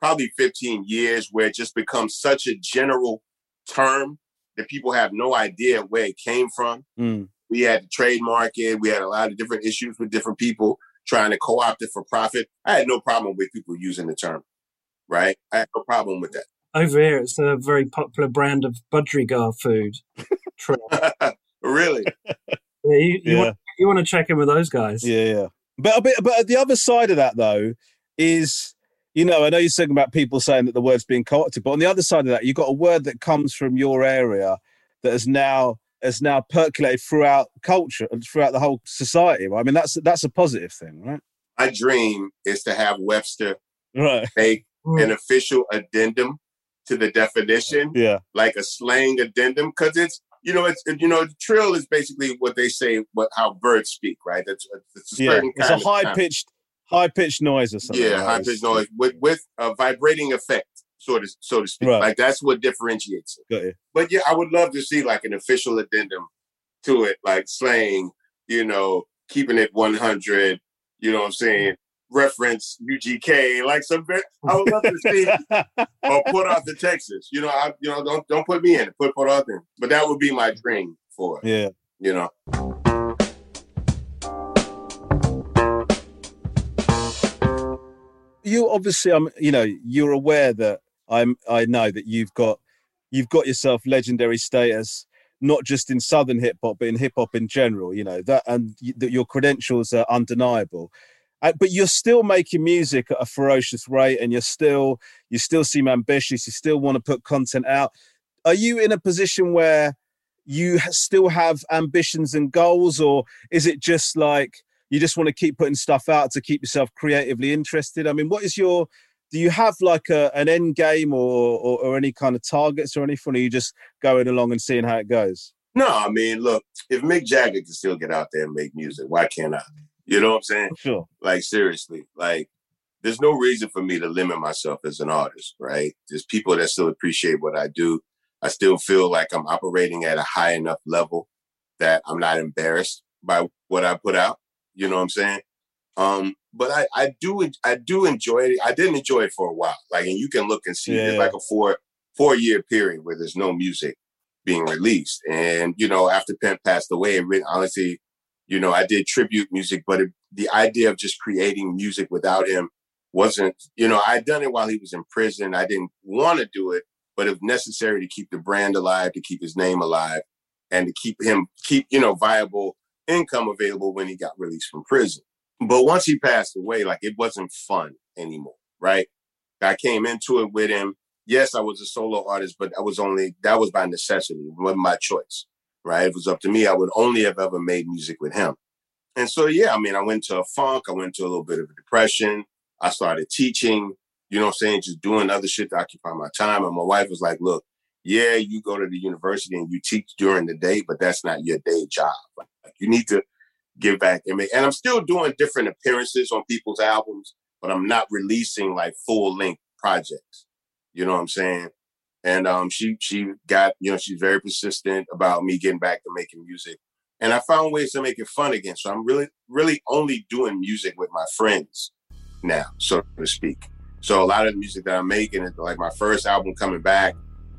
probably 15 years where it just becomes such a general term that people have no idea where it came from. Mm. We had to trademark it. We had a lot of different issues with different people trying to co-opt it for profit. I had no problem with people using the term, right? I had no problem with that. Over here, it's a very popular brand of Budgerigar food. Really? Yeah, you, you, Yeah. Want, you want to check in with those guys? Yeah, yeah. But but but the other side of that though is, you know, I know you're talking about people saying that the word's being co-opted, but on the other side of that, you've got a word that comes from your area that has now has now percolated throughout culture and throughout the whole society. Right? I mean, that's that's a positive thing, right? My dream is to have Webster Right. make Mm. an official addendum to the definition, Yeah. like a slang addendum, because it's you know it's you know trill is basically what they say what how birds speak, right? That's it's a Yeah. certain It's a of high pitched high pitched noise or something. yeah, right? high pitched noise with with a vibrating effect, sort of so to speak. Right. Like that's what differentiates it. But yeah, I would love to see like an official addendum to it, like slang, you know, keeping it 100, you know what I'm saying? Reference UGK, like some I would love to see or Port Arthur, Texas. You know, I you know, don't don't put me in it, put Port in. But that would be my dream for it, Yeah. you know. you obviously um you know you're aware that i'm i know that you've got you've got yourself legendary status not just in southern hip hop but in hip hop in general you know that and that your credentials are undeniable. Uh, but you're still making music at a ferocious rate and you're still you still seem ambitious you still want to put content out. Are you in a position where you still have ambitions and goals or is it just like you just want to keep putting stuff out to keep yourself creatively interested? I mean what is your do you have like a, an end game or, or or any kind of targets or anything or are you just going along and seeing how it goes No, I mean, look, if Mick Jagger can still get out there and make music, why can't I? You know what I'm saying? sure Like seriously, like there's no reason for me to limit myself as an artist, right? There's people that still appreciate what I do. I still feel like I'm operating at a high enough level that I'm not embarrassed by what I put out. You know what I'm saying? Um, but I, I do I do enjoy it. I didn't enjoy it for a while. Like, and you can look and see Yeah, yeah. like a four four year period where there's no music being released. And you know, after Pimp passed away, it really, honestly, you know, I did tribute music, but it, the idea of just creating music without him wasn't, you know, I'd done it while he was in prison. I didn't want to do it, but if necessary to keep the brand alive, to keep his name alive, and to keep him keep, you know, viable income available when he got released from prison. But once he passed away, like it wasn't fun anymore, right? I came into it with him. Yes, I was a solo artist, but I was only that was by necessity, it wasn't my choice, right? If it was up to me, I would only have ever made music with him. And so, yeah, I mean, I went to a funk, I went to a little bit of a depression. I started teaching, you know what I'm saying, just doing other shit to occupy my time. And my wife was like, look, yeah, you go to the university and you teach during the day, but that's not your day job. Like, you need to give back. And make- and I'm still doing different appearances on people's albums, but I'm not releasing like full length projects. You know what I'm saying? And um, she she got you know she's very persistent about me getting back to making music, and I found ways to make it fun again. So I'm really really only doing music with my friends now, so to speak. So a lot of the music that I'm making, like my first album coming back,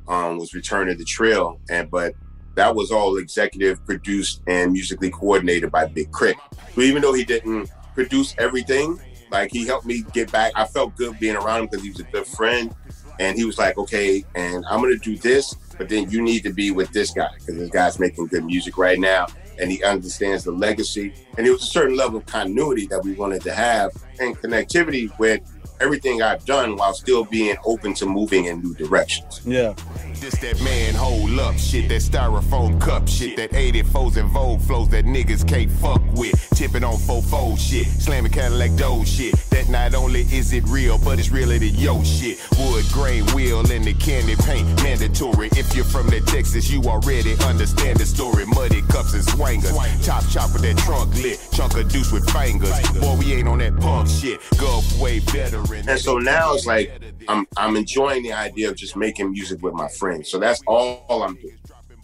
um, was Return of the Trill, and but that was all executive produced and musically coordinated by Big Crit. So even though he didn't produce everything, like he helped me get back. I felt good being around him because he was a good friend. And he was like, okay, and I'm gonna do this, but then you need to be with this guy because this guy's making good music right now and he understands the legacy. And it was a certain level of continuity that we wanted to have and connectivity with everything I've done while still being open to moving in new directions. yeah This that man hold up shit, that styrofoam cup shit, that 84s and Vogue flows that niggas can't fuck with. Tipping on fofo shit, slamming Cadillac dough shit. That not only is it real, but it's really the yo shit. Wood grain wheel and the candy paint mandatory. If you're from the Texas, you already understand the story. Muddy cups and swangers, top chop with that trunk lit, chunk of deuce with fingers. Boy, we ain't on that punk shit. Gulf way veteran. And so now it's like I'm I'm enjoying the idea of just making music with my friends. So that's all I'm doing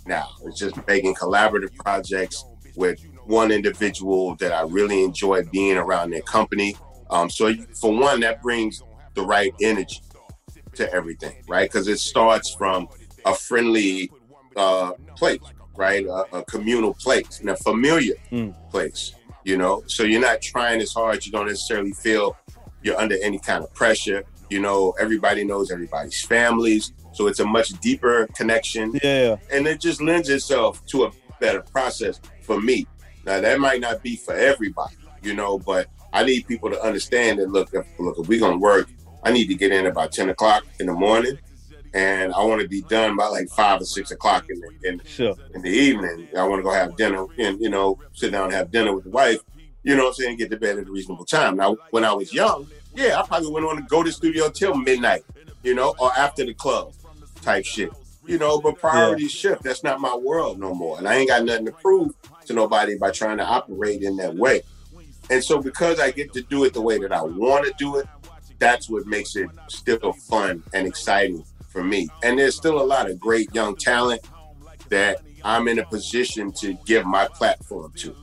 now. It's just making collaborative projects with one individual that I really enjoy being around their company. Um, so for one, that brings the right energy to everything, right? Because it starts from a friendly uh, place, right? A, a communal place and a familiar Mm. place, you know? So you're not trying as hard. You don't necessarily feel you're under any kind of pressure. You know, everybody knows everybody's families. So it's a much deeper connection. Yeah. And it just lends itself to a better process for me. Now that might not be for everybody, you know, but I need people to understand that look, if, look, if we're gonna work, I need to get in about 10 o'clock in the morning and I want to be done by like five or six o'clock in the in, sure. in the evening. I want to go have dinner and you know sit down and have dinner with the wife. You know what I'm saying? Get to bed at a reasonable time. Now, when I was young, yeah, I probably wouldn't want to go to the studio till midnight, you know, or after the club type shit. You know, but priorities yeah. shift. That's not my world no more. And I ain't got nothing to prove to nobody by trying to operate in that way. And so because I get to do it the way that I want to do it, that's what makes it still fun and exciting for me. And there's still a lot of great young talent that I'm in a position to give my platform to.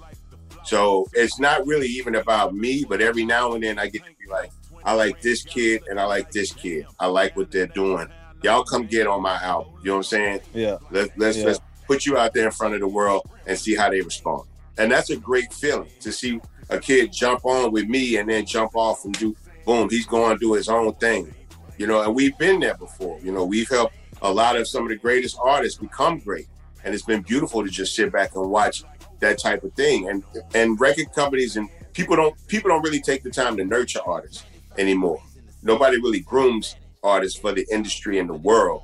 So it's not really even about me, but every now and then I get to be like, I like this kid and I like this kid. I like what they're doing. Y'all come get on my album. You know what I'm saying? Yeah. Let, let's yeah. let's put you out there in front of the world and see how they respond. And that's a great feeling to see a kid jump on with me and then jump off and do boom, he's going to do his own thing. You know, and we've been there before. You know, we've helped a lot of some of the greatest artists become great. And it's been beautiful to just sit back and watch that type of thing. And and record companies and people don't people don't really take the time to nurture artists anymore. Nobody really grooms artists for the industry and the world.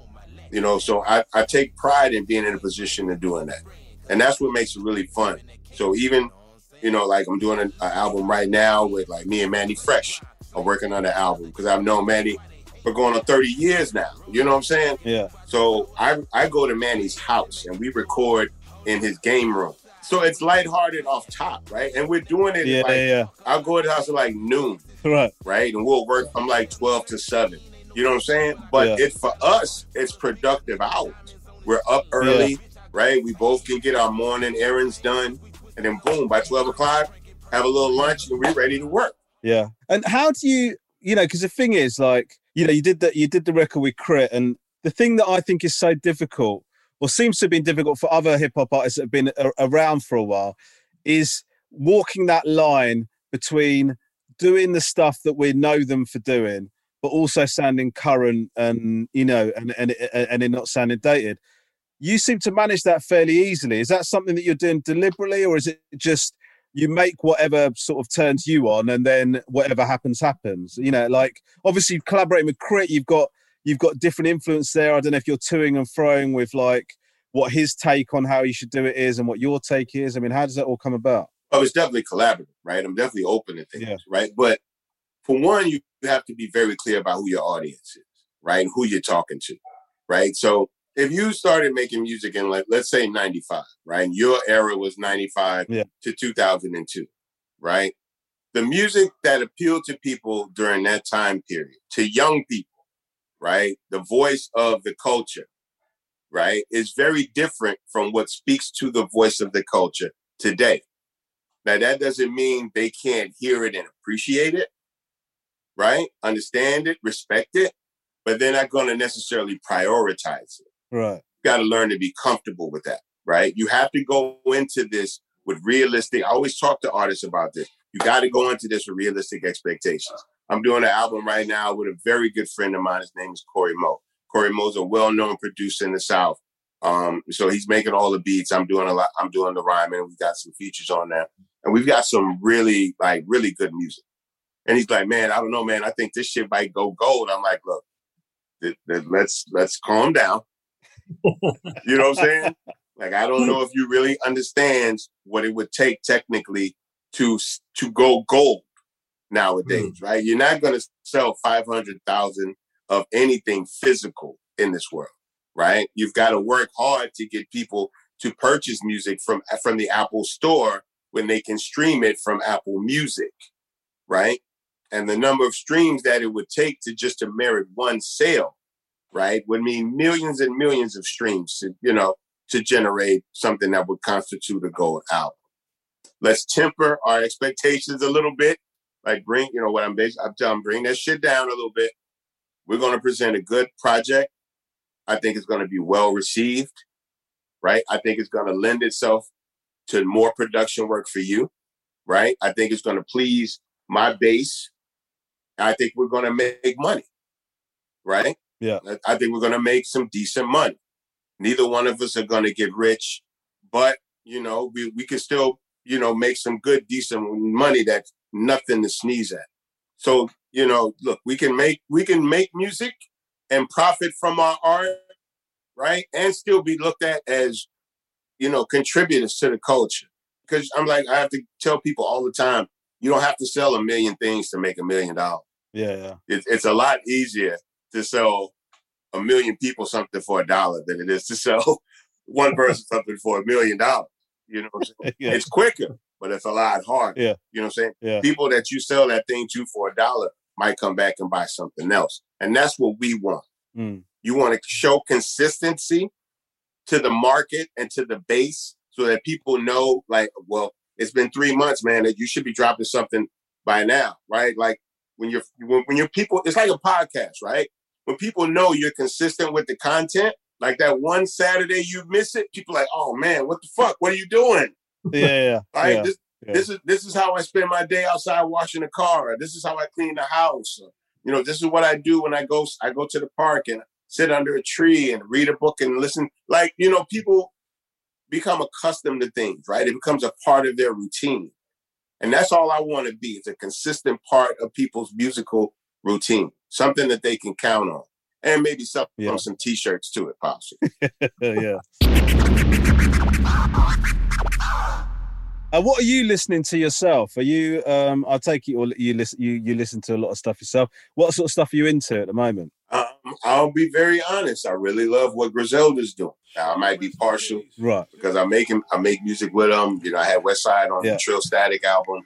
You know, so I, I take pride in being in a position of doing that. And that's what makes it really fun. So even, you know, like I'm doing an, album right now with like me and Mannie Fresh are working on the album because I've known Mannie for going on 30 years now. You know what I'm saying? Yeah. So I I go to Mannie's house and we record in his game room. So it's lighthearted off top, right? And we're doing it. Yeah, like, yeah. I'll go to the house at like noon, Right. right? And we'll work from like 12 to 7. You know what I'm saying? But Yeah. it for us, it's productive hours. We're up early, right? We both can get our morning errands done. And then boom, by 12 o'clock, have a little lunch and we're ready to work. Yeah. And how do you, you know, because the thing is, like, you know, you did that, you did the record with K.R.I.T., and the thing that I think is so difficult, or seems to have been difficult for other hip hop artists that have been a- around for a while, is walking that line between doing the stuff that we know them for doing, but also sounding current and you know, and and and it not sounding dated. You seem to manage that fairly easily. Is that something that you're doing deliberately, or is it just you make whatever sort of turns you on and then whatever happens happens you know like obviously collaborating with K.R.I.T. you've got you've got different influence there i don't know if you're toing and throwing with like what his take on how you should do it is and what your take is i mean how does that all come about Oh, it's definitely collaborative, right? I'm definitely open to things, Yeah. right? But for one, you have to be very clear about who your audience is, right? Who you're talking to, right? So if you started making music in like let's say 95, right? And your era was 95 Yeah. to 2002, right? The music that appealed to people during that time period, to young people, right? The voice of the culture, right? Is very different from what speaks to the voice of the culture today. Now that doesn't mean they can't hear it and appreciate it, right? Understand it, respect it, but they're not going to necessarily prioritize it. Right You got to learn to be comfortable with that, right? You have to go into this with realistic. I always talk to artists about this. You got to go into this with realistic expectations. I'm doing an album right now with a very good friend of mine. His name is Corey Mo. Corey Mo's a well-known producer in the South. Um, so he's making all the beats. I'm doing a lot. I'm doing the rhyming. We've got some features on there, and we've got some really like really good music. And he's like, "Man, I don't know, man. I think this shit might go gold." I'm like, "Look, th- th- let's let's calm down." You know what I'm saying? Like, I don't know if you really understands what it would take technically to to go gold nowadays, hmm. right? You're not going to sell five hundred thousand of anything physical in this world, right? You've got to work hard to get people to purchase music from from the Apple Store when they can stream it from Apple Music, right? And the number of streams that it would take to just to merit one sale, right, would mean millions and millions of streams, to, you know, to generate something that would constitute a gold album. Let's temper our expectations a little bit. Like bring, you know, what I'm basically, I'm telling, bring that shit down a little bit. We're going to present a good project. I think it's going to be well received, right? I think it's going to lend itself to more production work for you, right? I think it's going to please my base. I think we're going to make money. right? Yeah. I- I think we're gonna make some decent money. Neither one of us are gonna get rich, but you know, we, we can still, you know, make some good, decent money that's nothing to sneeze at. So, you know, look, we can make we can make music and profit from our art, right? And still be looked at as, you know, contributors to the culture. Because I'm like, I have to tell people all the time, you don't have to sell a million things to make a million dollars. Yeah, yeah. It, it's a lot easier to sell a million people something for a dollar than it is to sell one person something for a million dollars. You know what I'm saying? Yeah. It's quicker, but it's a lot harder. Yeah. You know what I'm saying? Yeah. People that you sell that thing to for a dollar might come back and buy something else. And that's what we want. Mm. You want to show consistency to the market and to the base so that people know, like, well, it's been three months, man, that you should be dropping something by now, right? Like when you're when, when you're people, it's like a podcast, right? When people know you're consistent with the content, like that one Saturday you miss it, people like, oh man, what the fuck? What are you doing? Yeah, yeah. Right? yeah. This, yeah. this is this is how I spend my day outside washing the car. Or this is how I clean the house. Or, you know, this is what I do when I go I go to the park and sit under a tree and read a book and listen. Like, you know, people become accustomed to things, right? It becomes a part of their routine. And that's all I want to be. It's a consistent part of people's musical routine, something that they can count on. And maybe some Yeah. some t-shirts to it, possibly. yeah. Uh, what are you listening to yourself? Are you? Um, I take it you you listen you you listen to a lot of stuff yourself. What sort of stuff are you into at the moment? Um, I'll be very honest. I really love what Griselda's doing. Now, I might be partial Right. because I make him, I make music with him. You know, I had West Side on Yeah. the TrillStatik album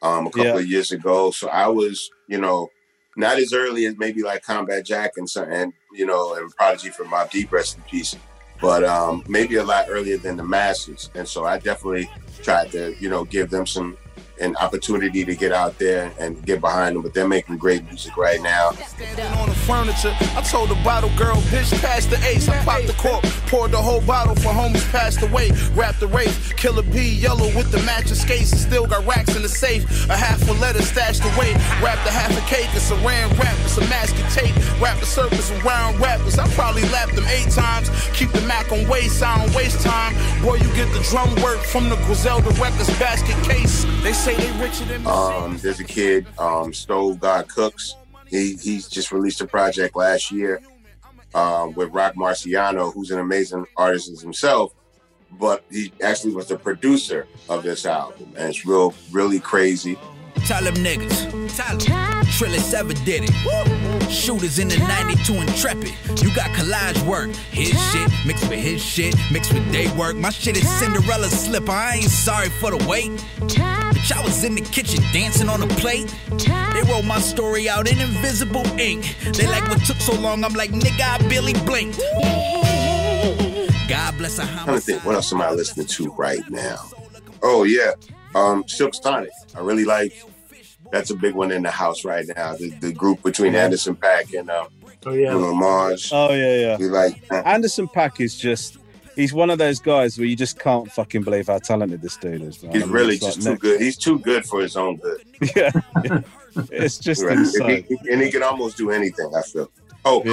um, a couple Yeah. of years ago. So I was, you know, not as early as maybe like Combat Jack and some, and you know, and Prodigy from Mobb Deep, rest in peace. But um, maybe a lot earlier than the masses. And so I definitely tried to, you know, give them some an opportunity to get out there and get behind them. But they're making great music right now. Standing on the furniture. I told the bottle girl, bitch, pass the ace. I popped the cork, poured the whole bottle for homies passed away. Wrapped the race, killer B, yellow with the matching skates. And still got racks in the safe. A half a letter stashed away. Wrapped a half a cake, it's a ran wrap, it's a mask of tape. Wrap the surface around rappers. I probably lapped them eight times. Keep the Mac on waste, I don't waste time. Boy, you get the drum work from the Griselda Records basket case. They say they richer than me. Um, there's a kid, um, Stove God Cooks. He he's just released a project last year um, with Roc Marciano, who's an amazing artist himself. But he actually was the producer of this album, and it's real, really crazy. Tell them niggas. Tell them. Trillis ever did it. Shooters in the 92 Intrepid. You got collage work. His shit mixed with his shit, mixed with day work. My shit is Cinderella slipper. I ain't sorry for the wait. Bitch, I was in the kitchen dancing on a plate. They wrote my story out in invisible ink. They like what took so long. I'm like, nigga, I barely blinked. God bless a I'm trying to think, what else am I listening to right now? Oh yeah, um, Silk Sonic. I really like. That's a big one in the house right now. The, the group between Anderson .Paak and um, Oh yeah. Bruno Mars. Oh yeah, yeah. We like. uh, Anderson .Paak is just. He's one of those guys where you just can't fucking believe how talented this dude is. Man. He's I mean, really it's like just too next- good. He's too good for his own good. Yeah, it's just Right. insane. He- and he can almost do anything. I feel. Oh, Yeah,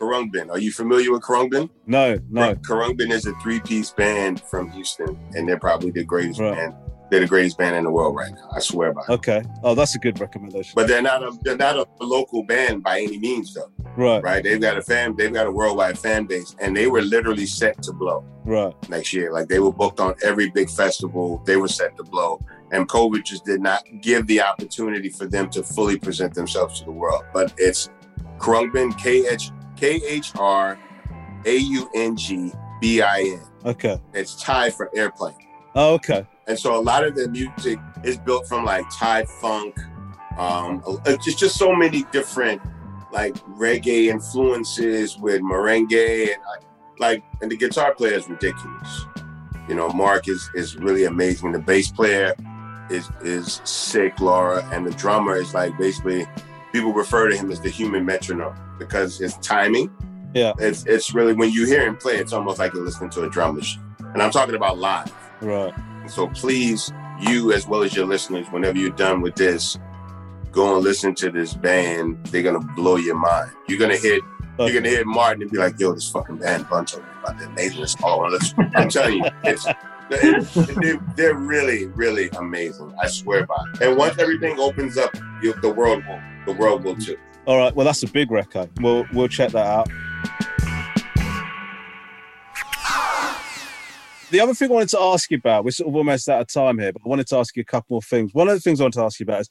Khruangbin. yeah. Are you familiar with Khruangbin? No, no. Khruangbin is a three-piece band from Houston, and they're probably the greatest Right. band. They're the greatest band in the world right now. I swear by it. Okay. Oh, that's a good recommendation. But they're not a they're not a local band by any means, though. Right, Right? They've got a fan. They've got a worldwide fan base, and they were literally set to blow right. next year. Like they were booked on every big festival. They were set to blow, and COVID just did not give the opportunity for them to fully present themselves to the world. But it's Khruangbin, K H K H R A U N G B I N. Okay. It's Thai for airplane. Oh, okay. And so a lot of the music is built from like Thai funk, um, it's just so many different like reggae influences with merengue and like, like and the guitar player is ridiculous. You know, Mark is is really amazing. The bass player is is sick, Laura, and the drummer is like basically people refer to him as the human metronome because his timing. Yeah. It's it's really when you hear him play, it's almost like you're listening to a drum machine. And I'm talking about live. Right. So please, you as well as your listeners, whenever you're done with this, go and listen to this band. They're gonna blow your mind. You're gonna hit you're gonna hit Martin and be like, "Yo, this fucking band me about the amazing song." I'm telling you, it's they're, they're really, really amazing. I swear by. It. And once everything opens up, you, the world will, the world will too. All right, well that's a big record. We'll we'll check that out. The other thing I wanted to ask you about, we're sort of almost out of time here, but I wanted to ask you a couple more things. One of the things I want to ask you about is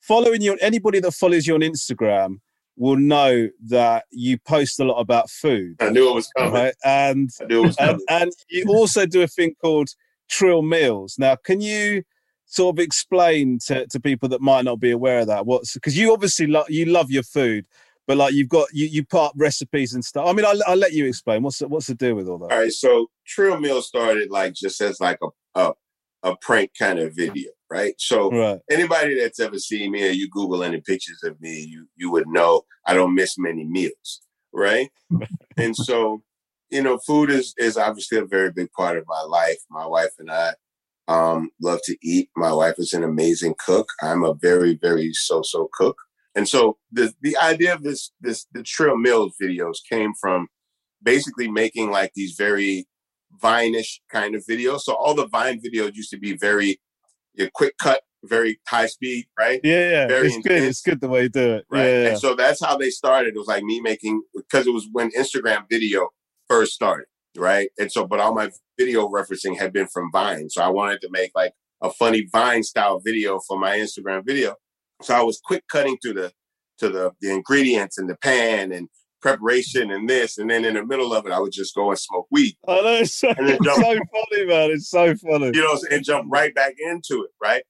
following you. Anybody that follows you on Instagram will know that you post a lot about food. I knew it was coming. Right? And, I knew it was coming. And, and you also do a thing called Trill Meals. Now, can you sort of explain to, to people that might not be aware of that? What's because you obviously lo- you love your food, but like you've got you you put up recipes and stuff. I mean, I'll, I'll let you explain. What's the, what's the deal with all that? All right, so Trill Meal started like just as like a, a a prank kind of video, right? So right. anybody that's ever seen me or you Google any pictures of me, you you would know I don't miss many meals, right? and so, you know, food is is obviously a very big part of my life. My wife and I um, love to eat. My wife is an amazing cook. I'm a very very so so cook. And so the the idea of this this the Trill Mealz videos came from basically making like these very Vine-ish kind of videos. So all the Vine videos used to be very you know, quick cut, very high speed, right? Yeah, yeah. Very it's good. It's good the way you do it. Right. Yeah, yeah. And so that's how they started. It was like me making because it was when Instagram video first started, right? And so, but all my video referencing had been from Vine. So I wanted to make like a funny Vine style video for my Instagram video. So I was quick cutting through the to the the ingredients in the pan and preparation and this, and then in the middle of it, I would just go and smoke weed. Know it's so, And then jump- so funny, man. It's so funny. you know, and jump right back into it, right?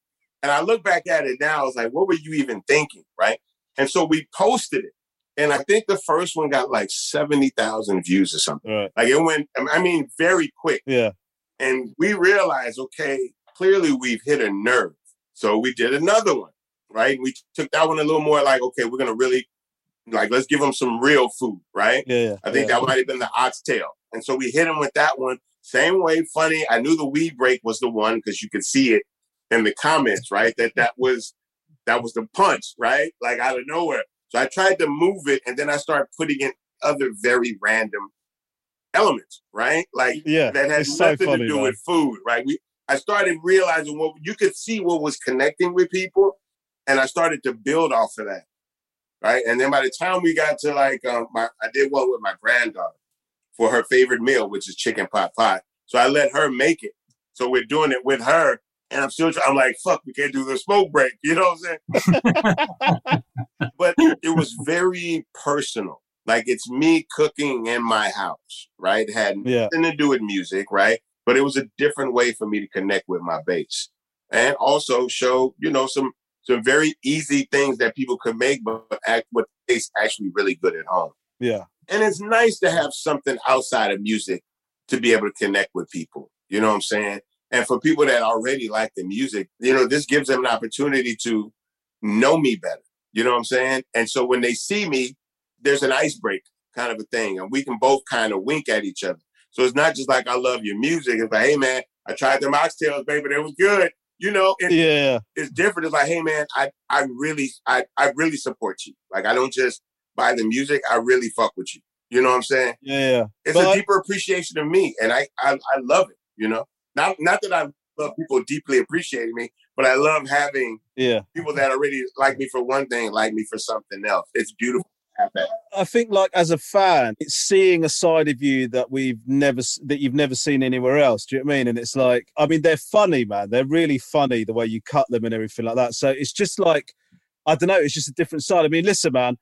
And I look back at it now, I was like, what were you even thinking, right? And so we posted it. And I think the first one got like 70,000 views or something. Right. Like it went, I mean, very quick. Yeah. And we realized, okay, clearly we've hit a nerve. So we did another one, right? We took that one a little more like, okay, we're to really, like, let's give them some real food, right? Yeah. I think yeah. that might have been the oxtail. And so we hit him with that one. Same way, funny. I knew the weed break was the one because you could see it in the comments, right? That that was that was the punch, right? Like out of nowhere. So I tried to move it, and then I started putting in other very random elements, right? Like Yeah, that has it's so nothing funny, to do man. with food, right? We I started realizing what you could see what was connecting with people, and I started to build off of that, right? And then by the time we got to like um, my, I did one with my granddaughter for her favorite meal, which is chicken pot pie. So I let her make it. So we're doing it with her, and I'm still. I'm like, fuck, we can't do the smoke break. You know what I'm saying? but it was very personal. Like it's me cooking in my house, right? It had Yeah. nothing to do with music, right? But it was a different way for me to connect with my base, and also show you know some some very easy things that people could make, but act what tastes actually really good at home. Yeah. And it's nice to have something outside of music to be able to connect with people. You know what I'm saying? And for people that already like the music, you know, this gives them an opportunity to know me better. You know what I'm saying? And so when they see me, there's an icebreaker kind of a thing, and we can both kind of wink at each other. So it's not just like I love your music. It's like, hey man, I tried them oxtails, baby, they was good. You know, it, Yeah. it's different. It's like, hey man, I I really I I really support you. Like I don't just buy the music, I really fuck with you. You know what I'm saying? Yeah. It's But a deeper appreciation of me, and I, I I love it. You know, not not that I love people deeply appreciating me, but I love having Yeah. people that already like me for one thing, like me for something else. It's beautiful to. I think, like as a fan, it's seeing a side of you that we've never that you've never seen anywhere else. Do you know what I mean? And it's like, I mean, they're funny, man. They're really funny the way you cut them and everything like that. So it's just like, I don't know. It's just a different side. I mean, listen, man.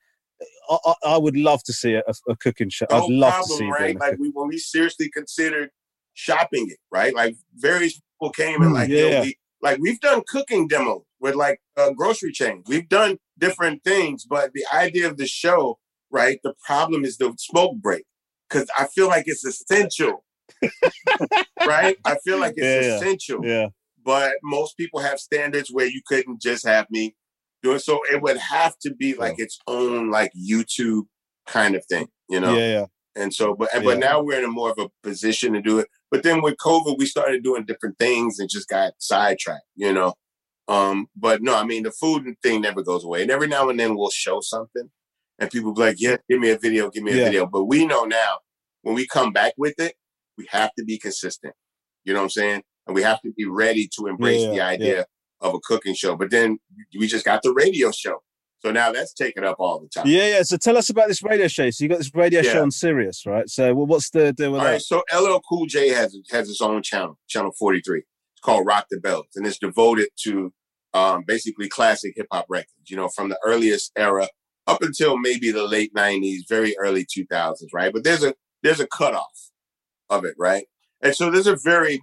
I, I, I would love to see a, a cooking show. The I'd love to problem, see you right? Like we when we seriously considered shopping it, right? Like various people came and like, Mm, yeah, yo, yeah. we, like we've done cooking demos with like uh, grocery chains. We've done different things, but the idea of the show, right? The problem is the smoke break because I feel like it's essential, right? I feel like it's Yeah, yeah. essential, yeah. but most people have standards where you couldn't just have me doing. So it would have to be like its own like YouTube kind of thing, you know? Yeah. Yeah. And so, but Yeah. but now we're in a more of a position to do it. But then with COVID, we started doing different things and just got sidetracked, you know. Um, but no, I mean the food thing never goes away. And every now and then we'll show something, and people be like, "Yeah, give me a video, give me a Yeah. video." But we know now when we come back with it, we have to be consistent. You know what I'm saying? And we have to be ready to embrace Yeah, the yeah. idea of a cooking show. But then we just got the radio show, so now that's taken up all the time. Yeah, yeah. So tell us about this radio show. So you got this radio Yeah. show on Sirius, right? So well, what's the deal with All that? right, so LL Cool J has has its own channel, channel 43. Called Rock the Bells, and it's devoted to um, basically classic hip hop records, you know, from the earliest era up until maybe the late 90s, very early 2000s, right? But there's a there's a cutoff of it, right? And so there's a very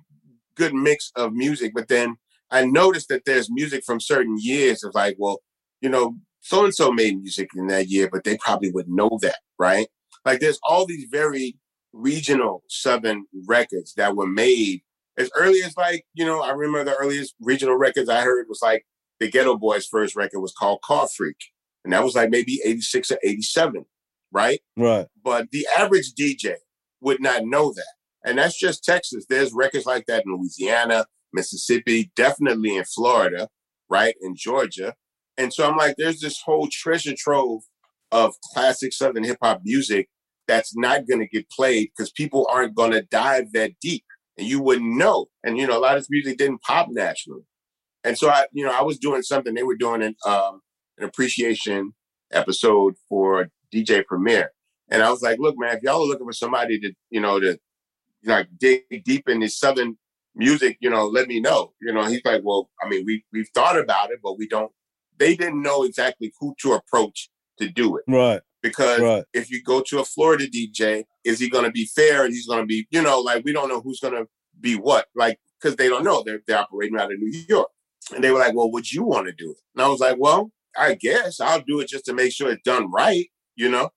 good mix of music, but then I noticed that there's music from certain years of like, well, you know, so and so made music in that year, but they probably would know that, right? Like there's all these very regional southern records that were made as early as like, you know, I remember the earliest regional records I heard was like the Ghetto Boys' first record was called Car Freak. And that was like maybe 86 or 87, right? Right. But the average DJ would not know that. And that's just Texas. There's records like that in Louisiana, Mississippi, definitely in Florida, right? In Georgia. And so I'm like, there's this whole treasure trove of classic Southern hip hop music that's not going to get played because people aren't going to dive that deep and you wouldn't know. And, you know, a lot of this music didn't pop nationally. And so I, you know, I was doing something, they were doing an, um, an appreciation episode for DJ Premier. And I was like, look, man, if y'all are looking for somebody to, you know, to like dig deep in this Southern music, you know, let me know. You know, he's like, well, I mean, we we've thought about it, but we don't. They didn't know exactly who to approach to do it Right. Because Right. if you go to a Florida DJ, is he going to be fair? And he's going to be, you know, like we don't know who's going to be what, like because they don't know they're they're operating out of New York. And they were like, well, would you want to do it? And I was like, well, I guess I'll do it just to make sure it's done right, you know.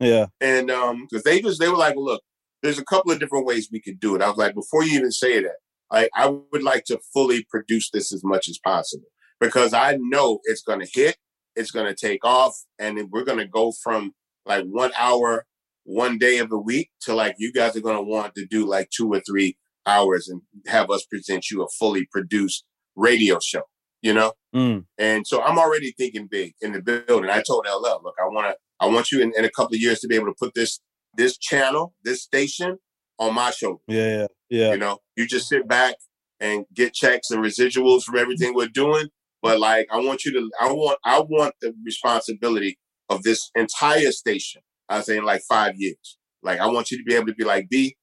Yeah. And um, because they just they were like, well, look, there's a couple of different ways we could do it. I was like, before you even say that, I I would like to fully produce this as much as possible because I know it's going to hit, it's going to take off, and then we're going to go from like one hour, one day of the week to like you guys are going to want to do like two or three hours and have us present you a fully produced radio show, you know. Mm. And so I'm already thinking big in the building. I told LL, look, I want to, I want you in, in a couple of years to be able to put this, this channel, this station on my. Yeah. Yeah. Yeah. You know, you just sit back and get checks and residuals from everything we're doing. But like, I want you to, I want, I want the responsibility of this entire station. I say in like five years. Like, I want you to be able to be like, B,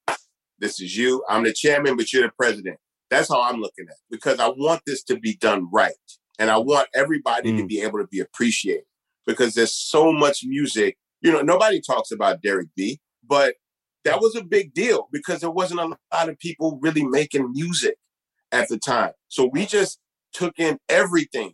this is you. I'm the chairman, but you're the president. That's how I'm looking at it because I want this to be done right. And I want everybody to mm. be able to be appreciated because there's so much music. You know, nobody talks about Derek B, but that was a big deal because there wasn't a lot of people really making music at the time. So we just took in everything.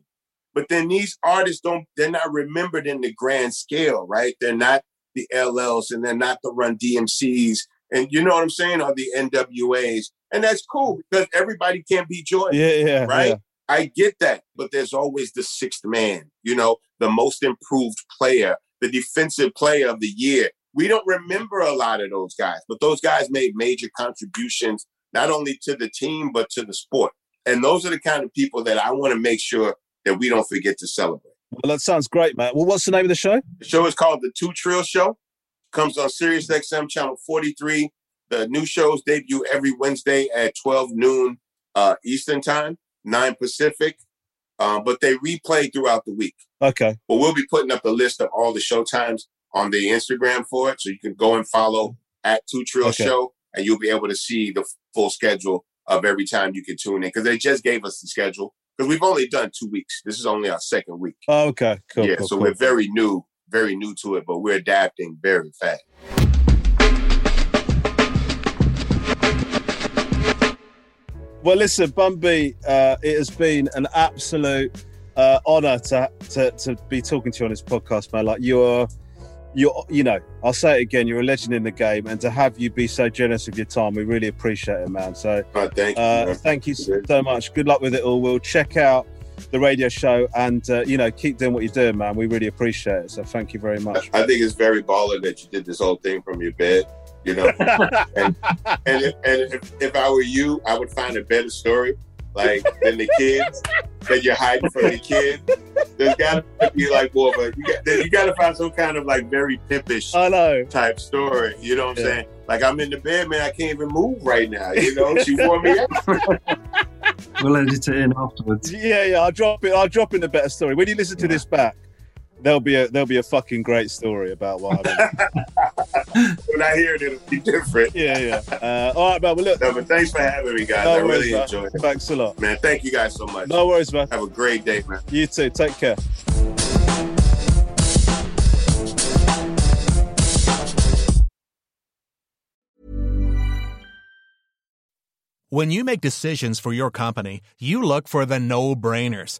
But then these artists don't, they're not remembered in the grand scale, right? They're not the LLs and they're not the Run DMCs. And you know what I'm saying? Or the NWAs. And that's cool because everybody can't be Jordan. Yeah. Yeah. Right? yeah. I get that, but there's always the sixth man, you know, the most improved player, the defensive player of the year. We don't remember a lot of those guys, but those guys made major contributions, not only to the team, but to the sport. And those are the kind of people that I want to make sure that we don't forget to celebrate. Well, that sounds great, man. Well, what's the name of the show? The show is called The Two Trill Show. Comes on Sirius XM channel 43. The new shows debut every Wednesday at 12 noon uh, Eastern time, 9 Pacific. Uh, but they replay throughout the week. Okay. But we'll be putting up a list of all the show times on the Instagram for it. So you can go and follow at Two Trill Okay. Show and you'll be able to see the full schedule of every time you can tune in. Because they just gave us the schedule. Because we've only done two weeks. This is only our second week. Oh, okay. Cool. yeah, cool, so cool. we're very new, very new to it, but we're adapting very fast. Well, listen, Bun B, uh, it has been an absolute uh, honor to, to to be talking to you on this podcast, man. Like you're, you're, you know, I'll say it again, you're a legend in the game, and to have you be so generous with your time, we really appreciate it, man. So, thank you. uh, thank you so much. Good luck with it all. We'll check out the radio show, and uh, you know, keep doing what you're doing, man. We really appreciate it. So, thank you very much. I think it's very baller that you did this whole thing from your bed. You know, and and, if, and if, if I were you, I would find a better story, like than the kids. that you're hiding from the kids. There's got to be like more of a you got, you got to find some kind of like very pimpish I know. type story. You know what I'm Yeah. saying? Like I'm in the bed, man. I can't even move right now. You know, she wore me out. We'll edit it in afterwards. Yeah, yeah. I'll drop it. I'll drop in a better story when you listen to this back. There'll be a there'll be a fucking great story about what happened. when I hear it, it'll be different. yeah, yeah. Uh, all right, man. Well, look. No, but thanks for having me, guys. No I worries, really man. enjoyed it. Thanks a lot. Man, thank you guys so much. No worries, man. Have a great day, man. You too. Take care. When you make decisions for your company, you look for the no brainers.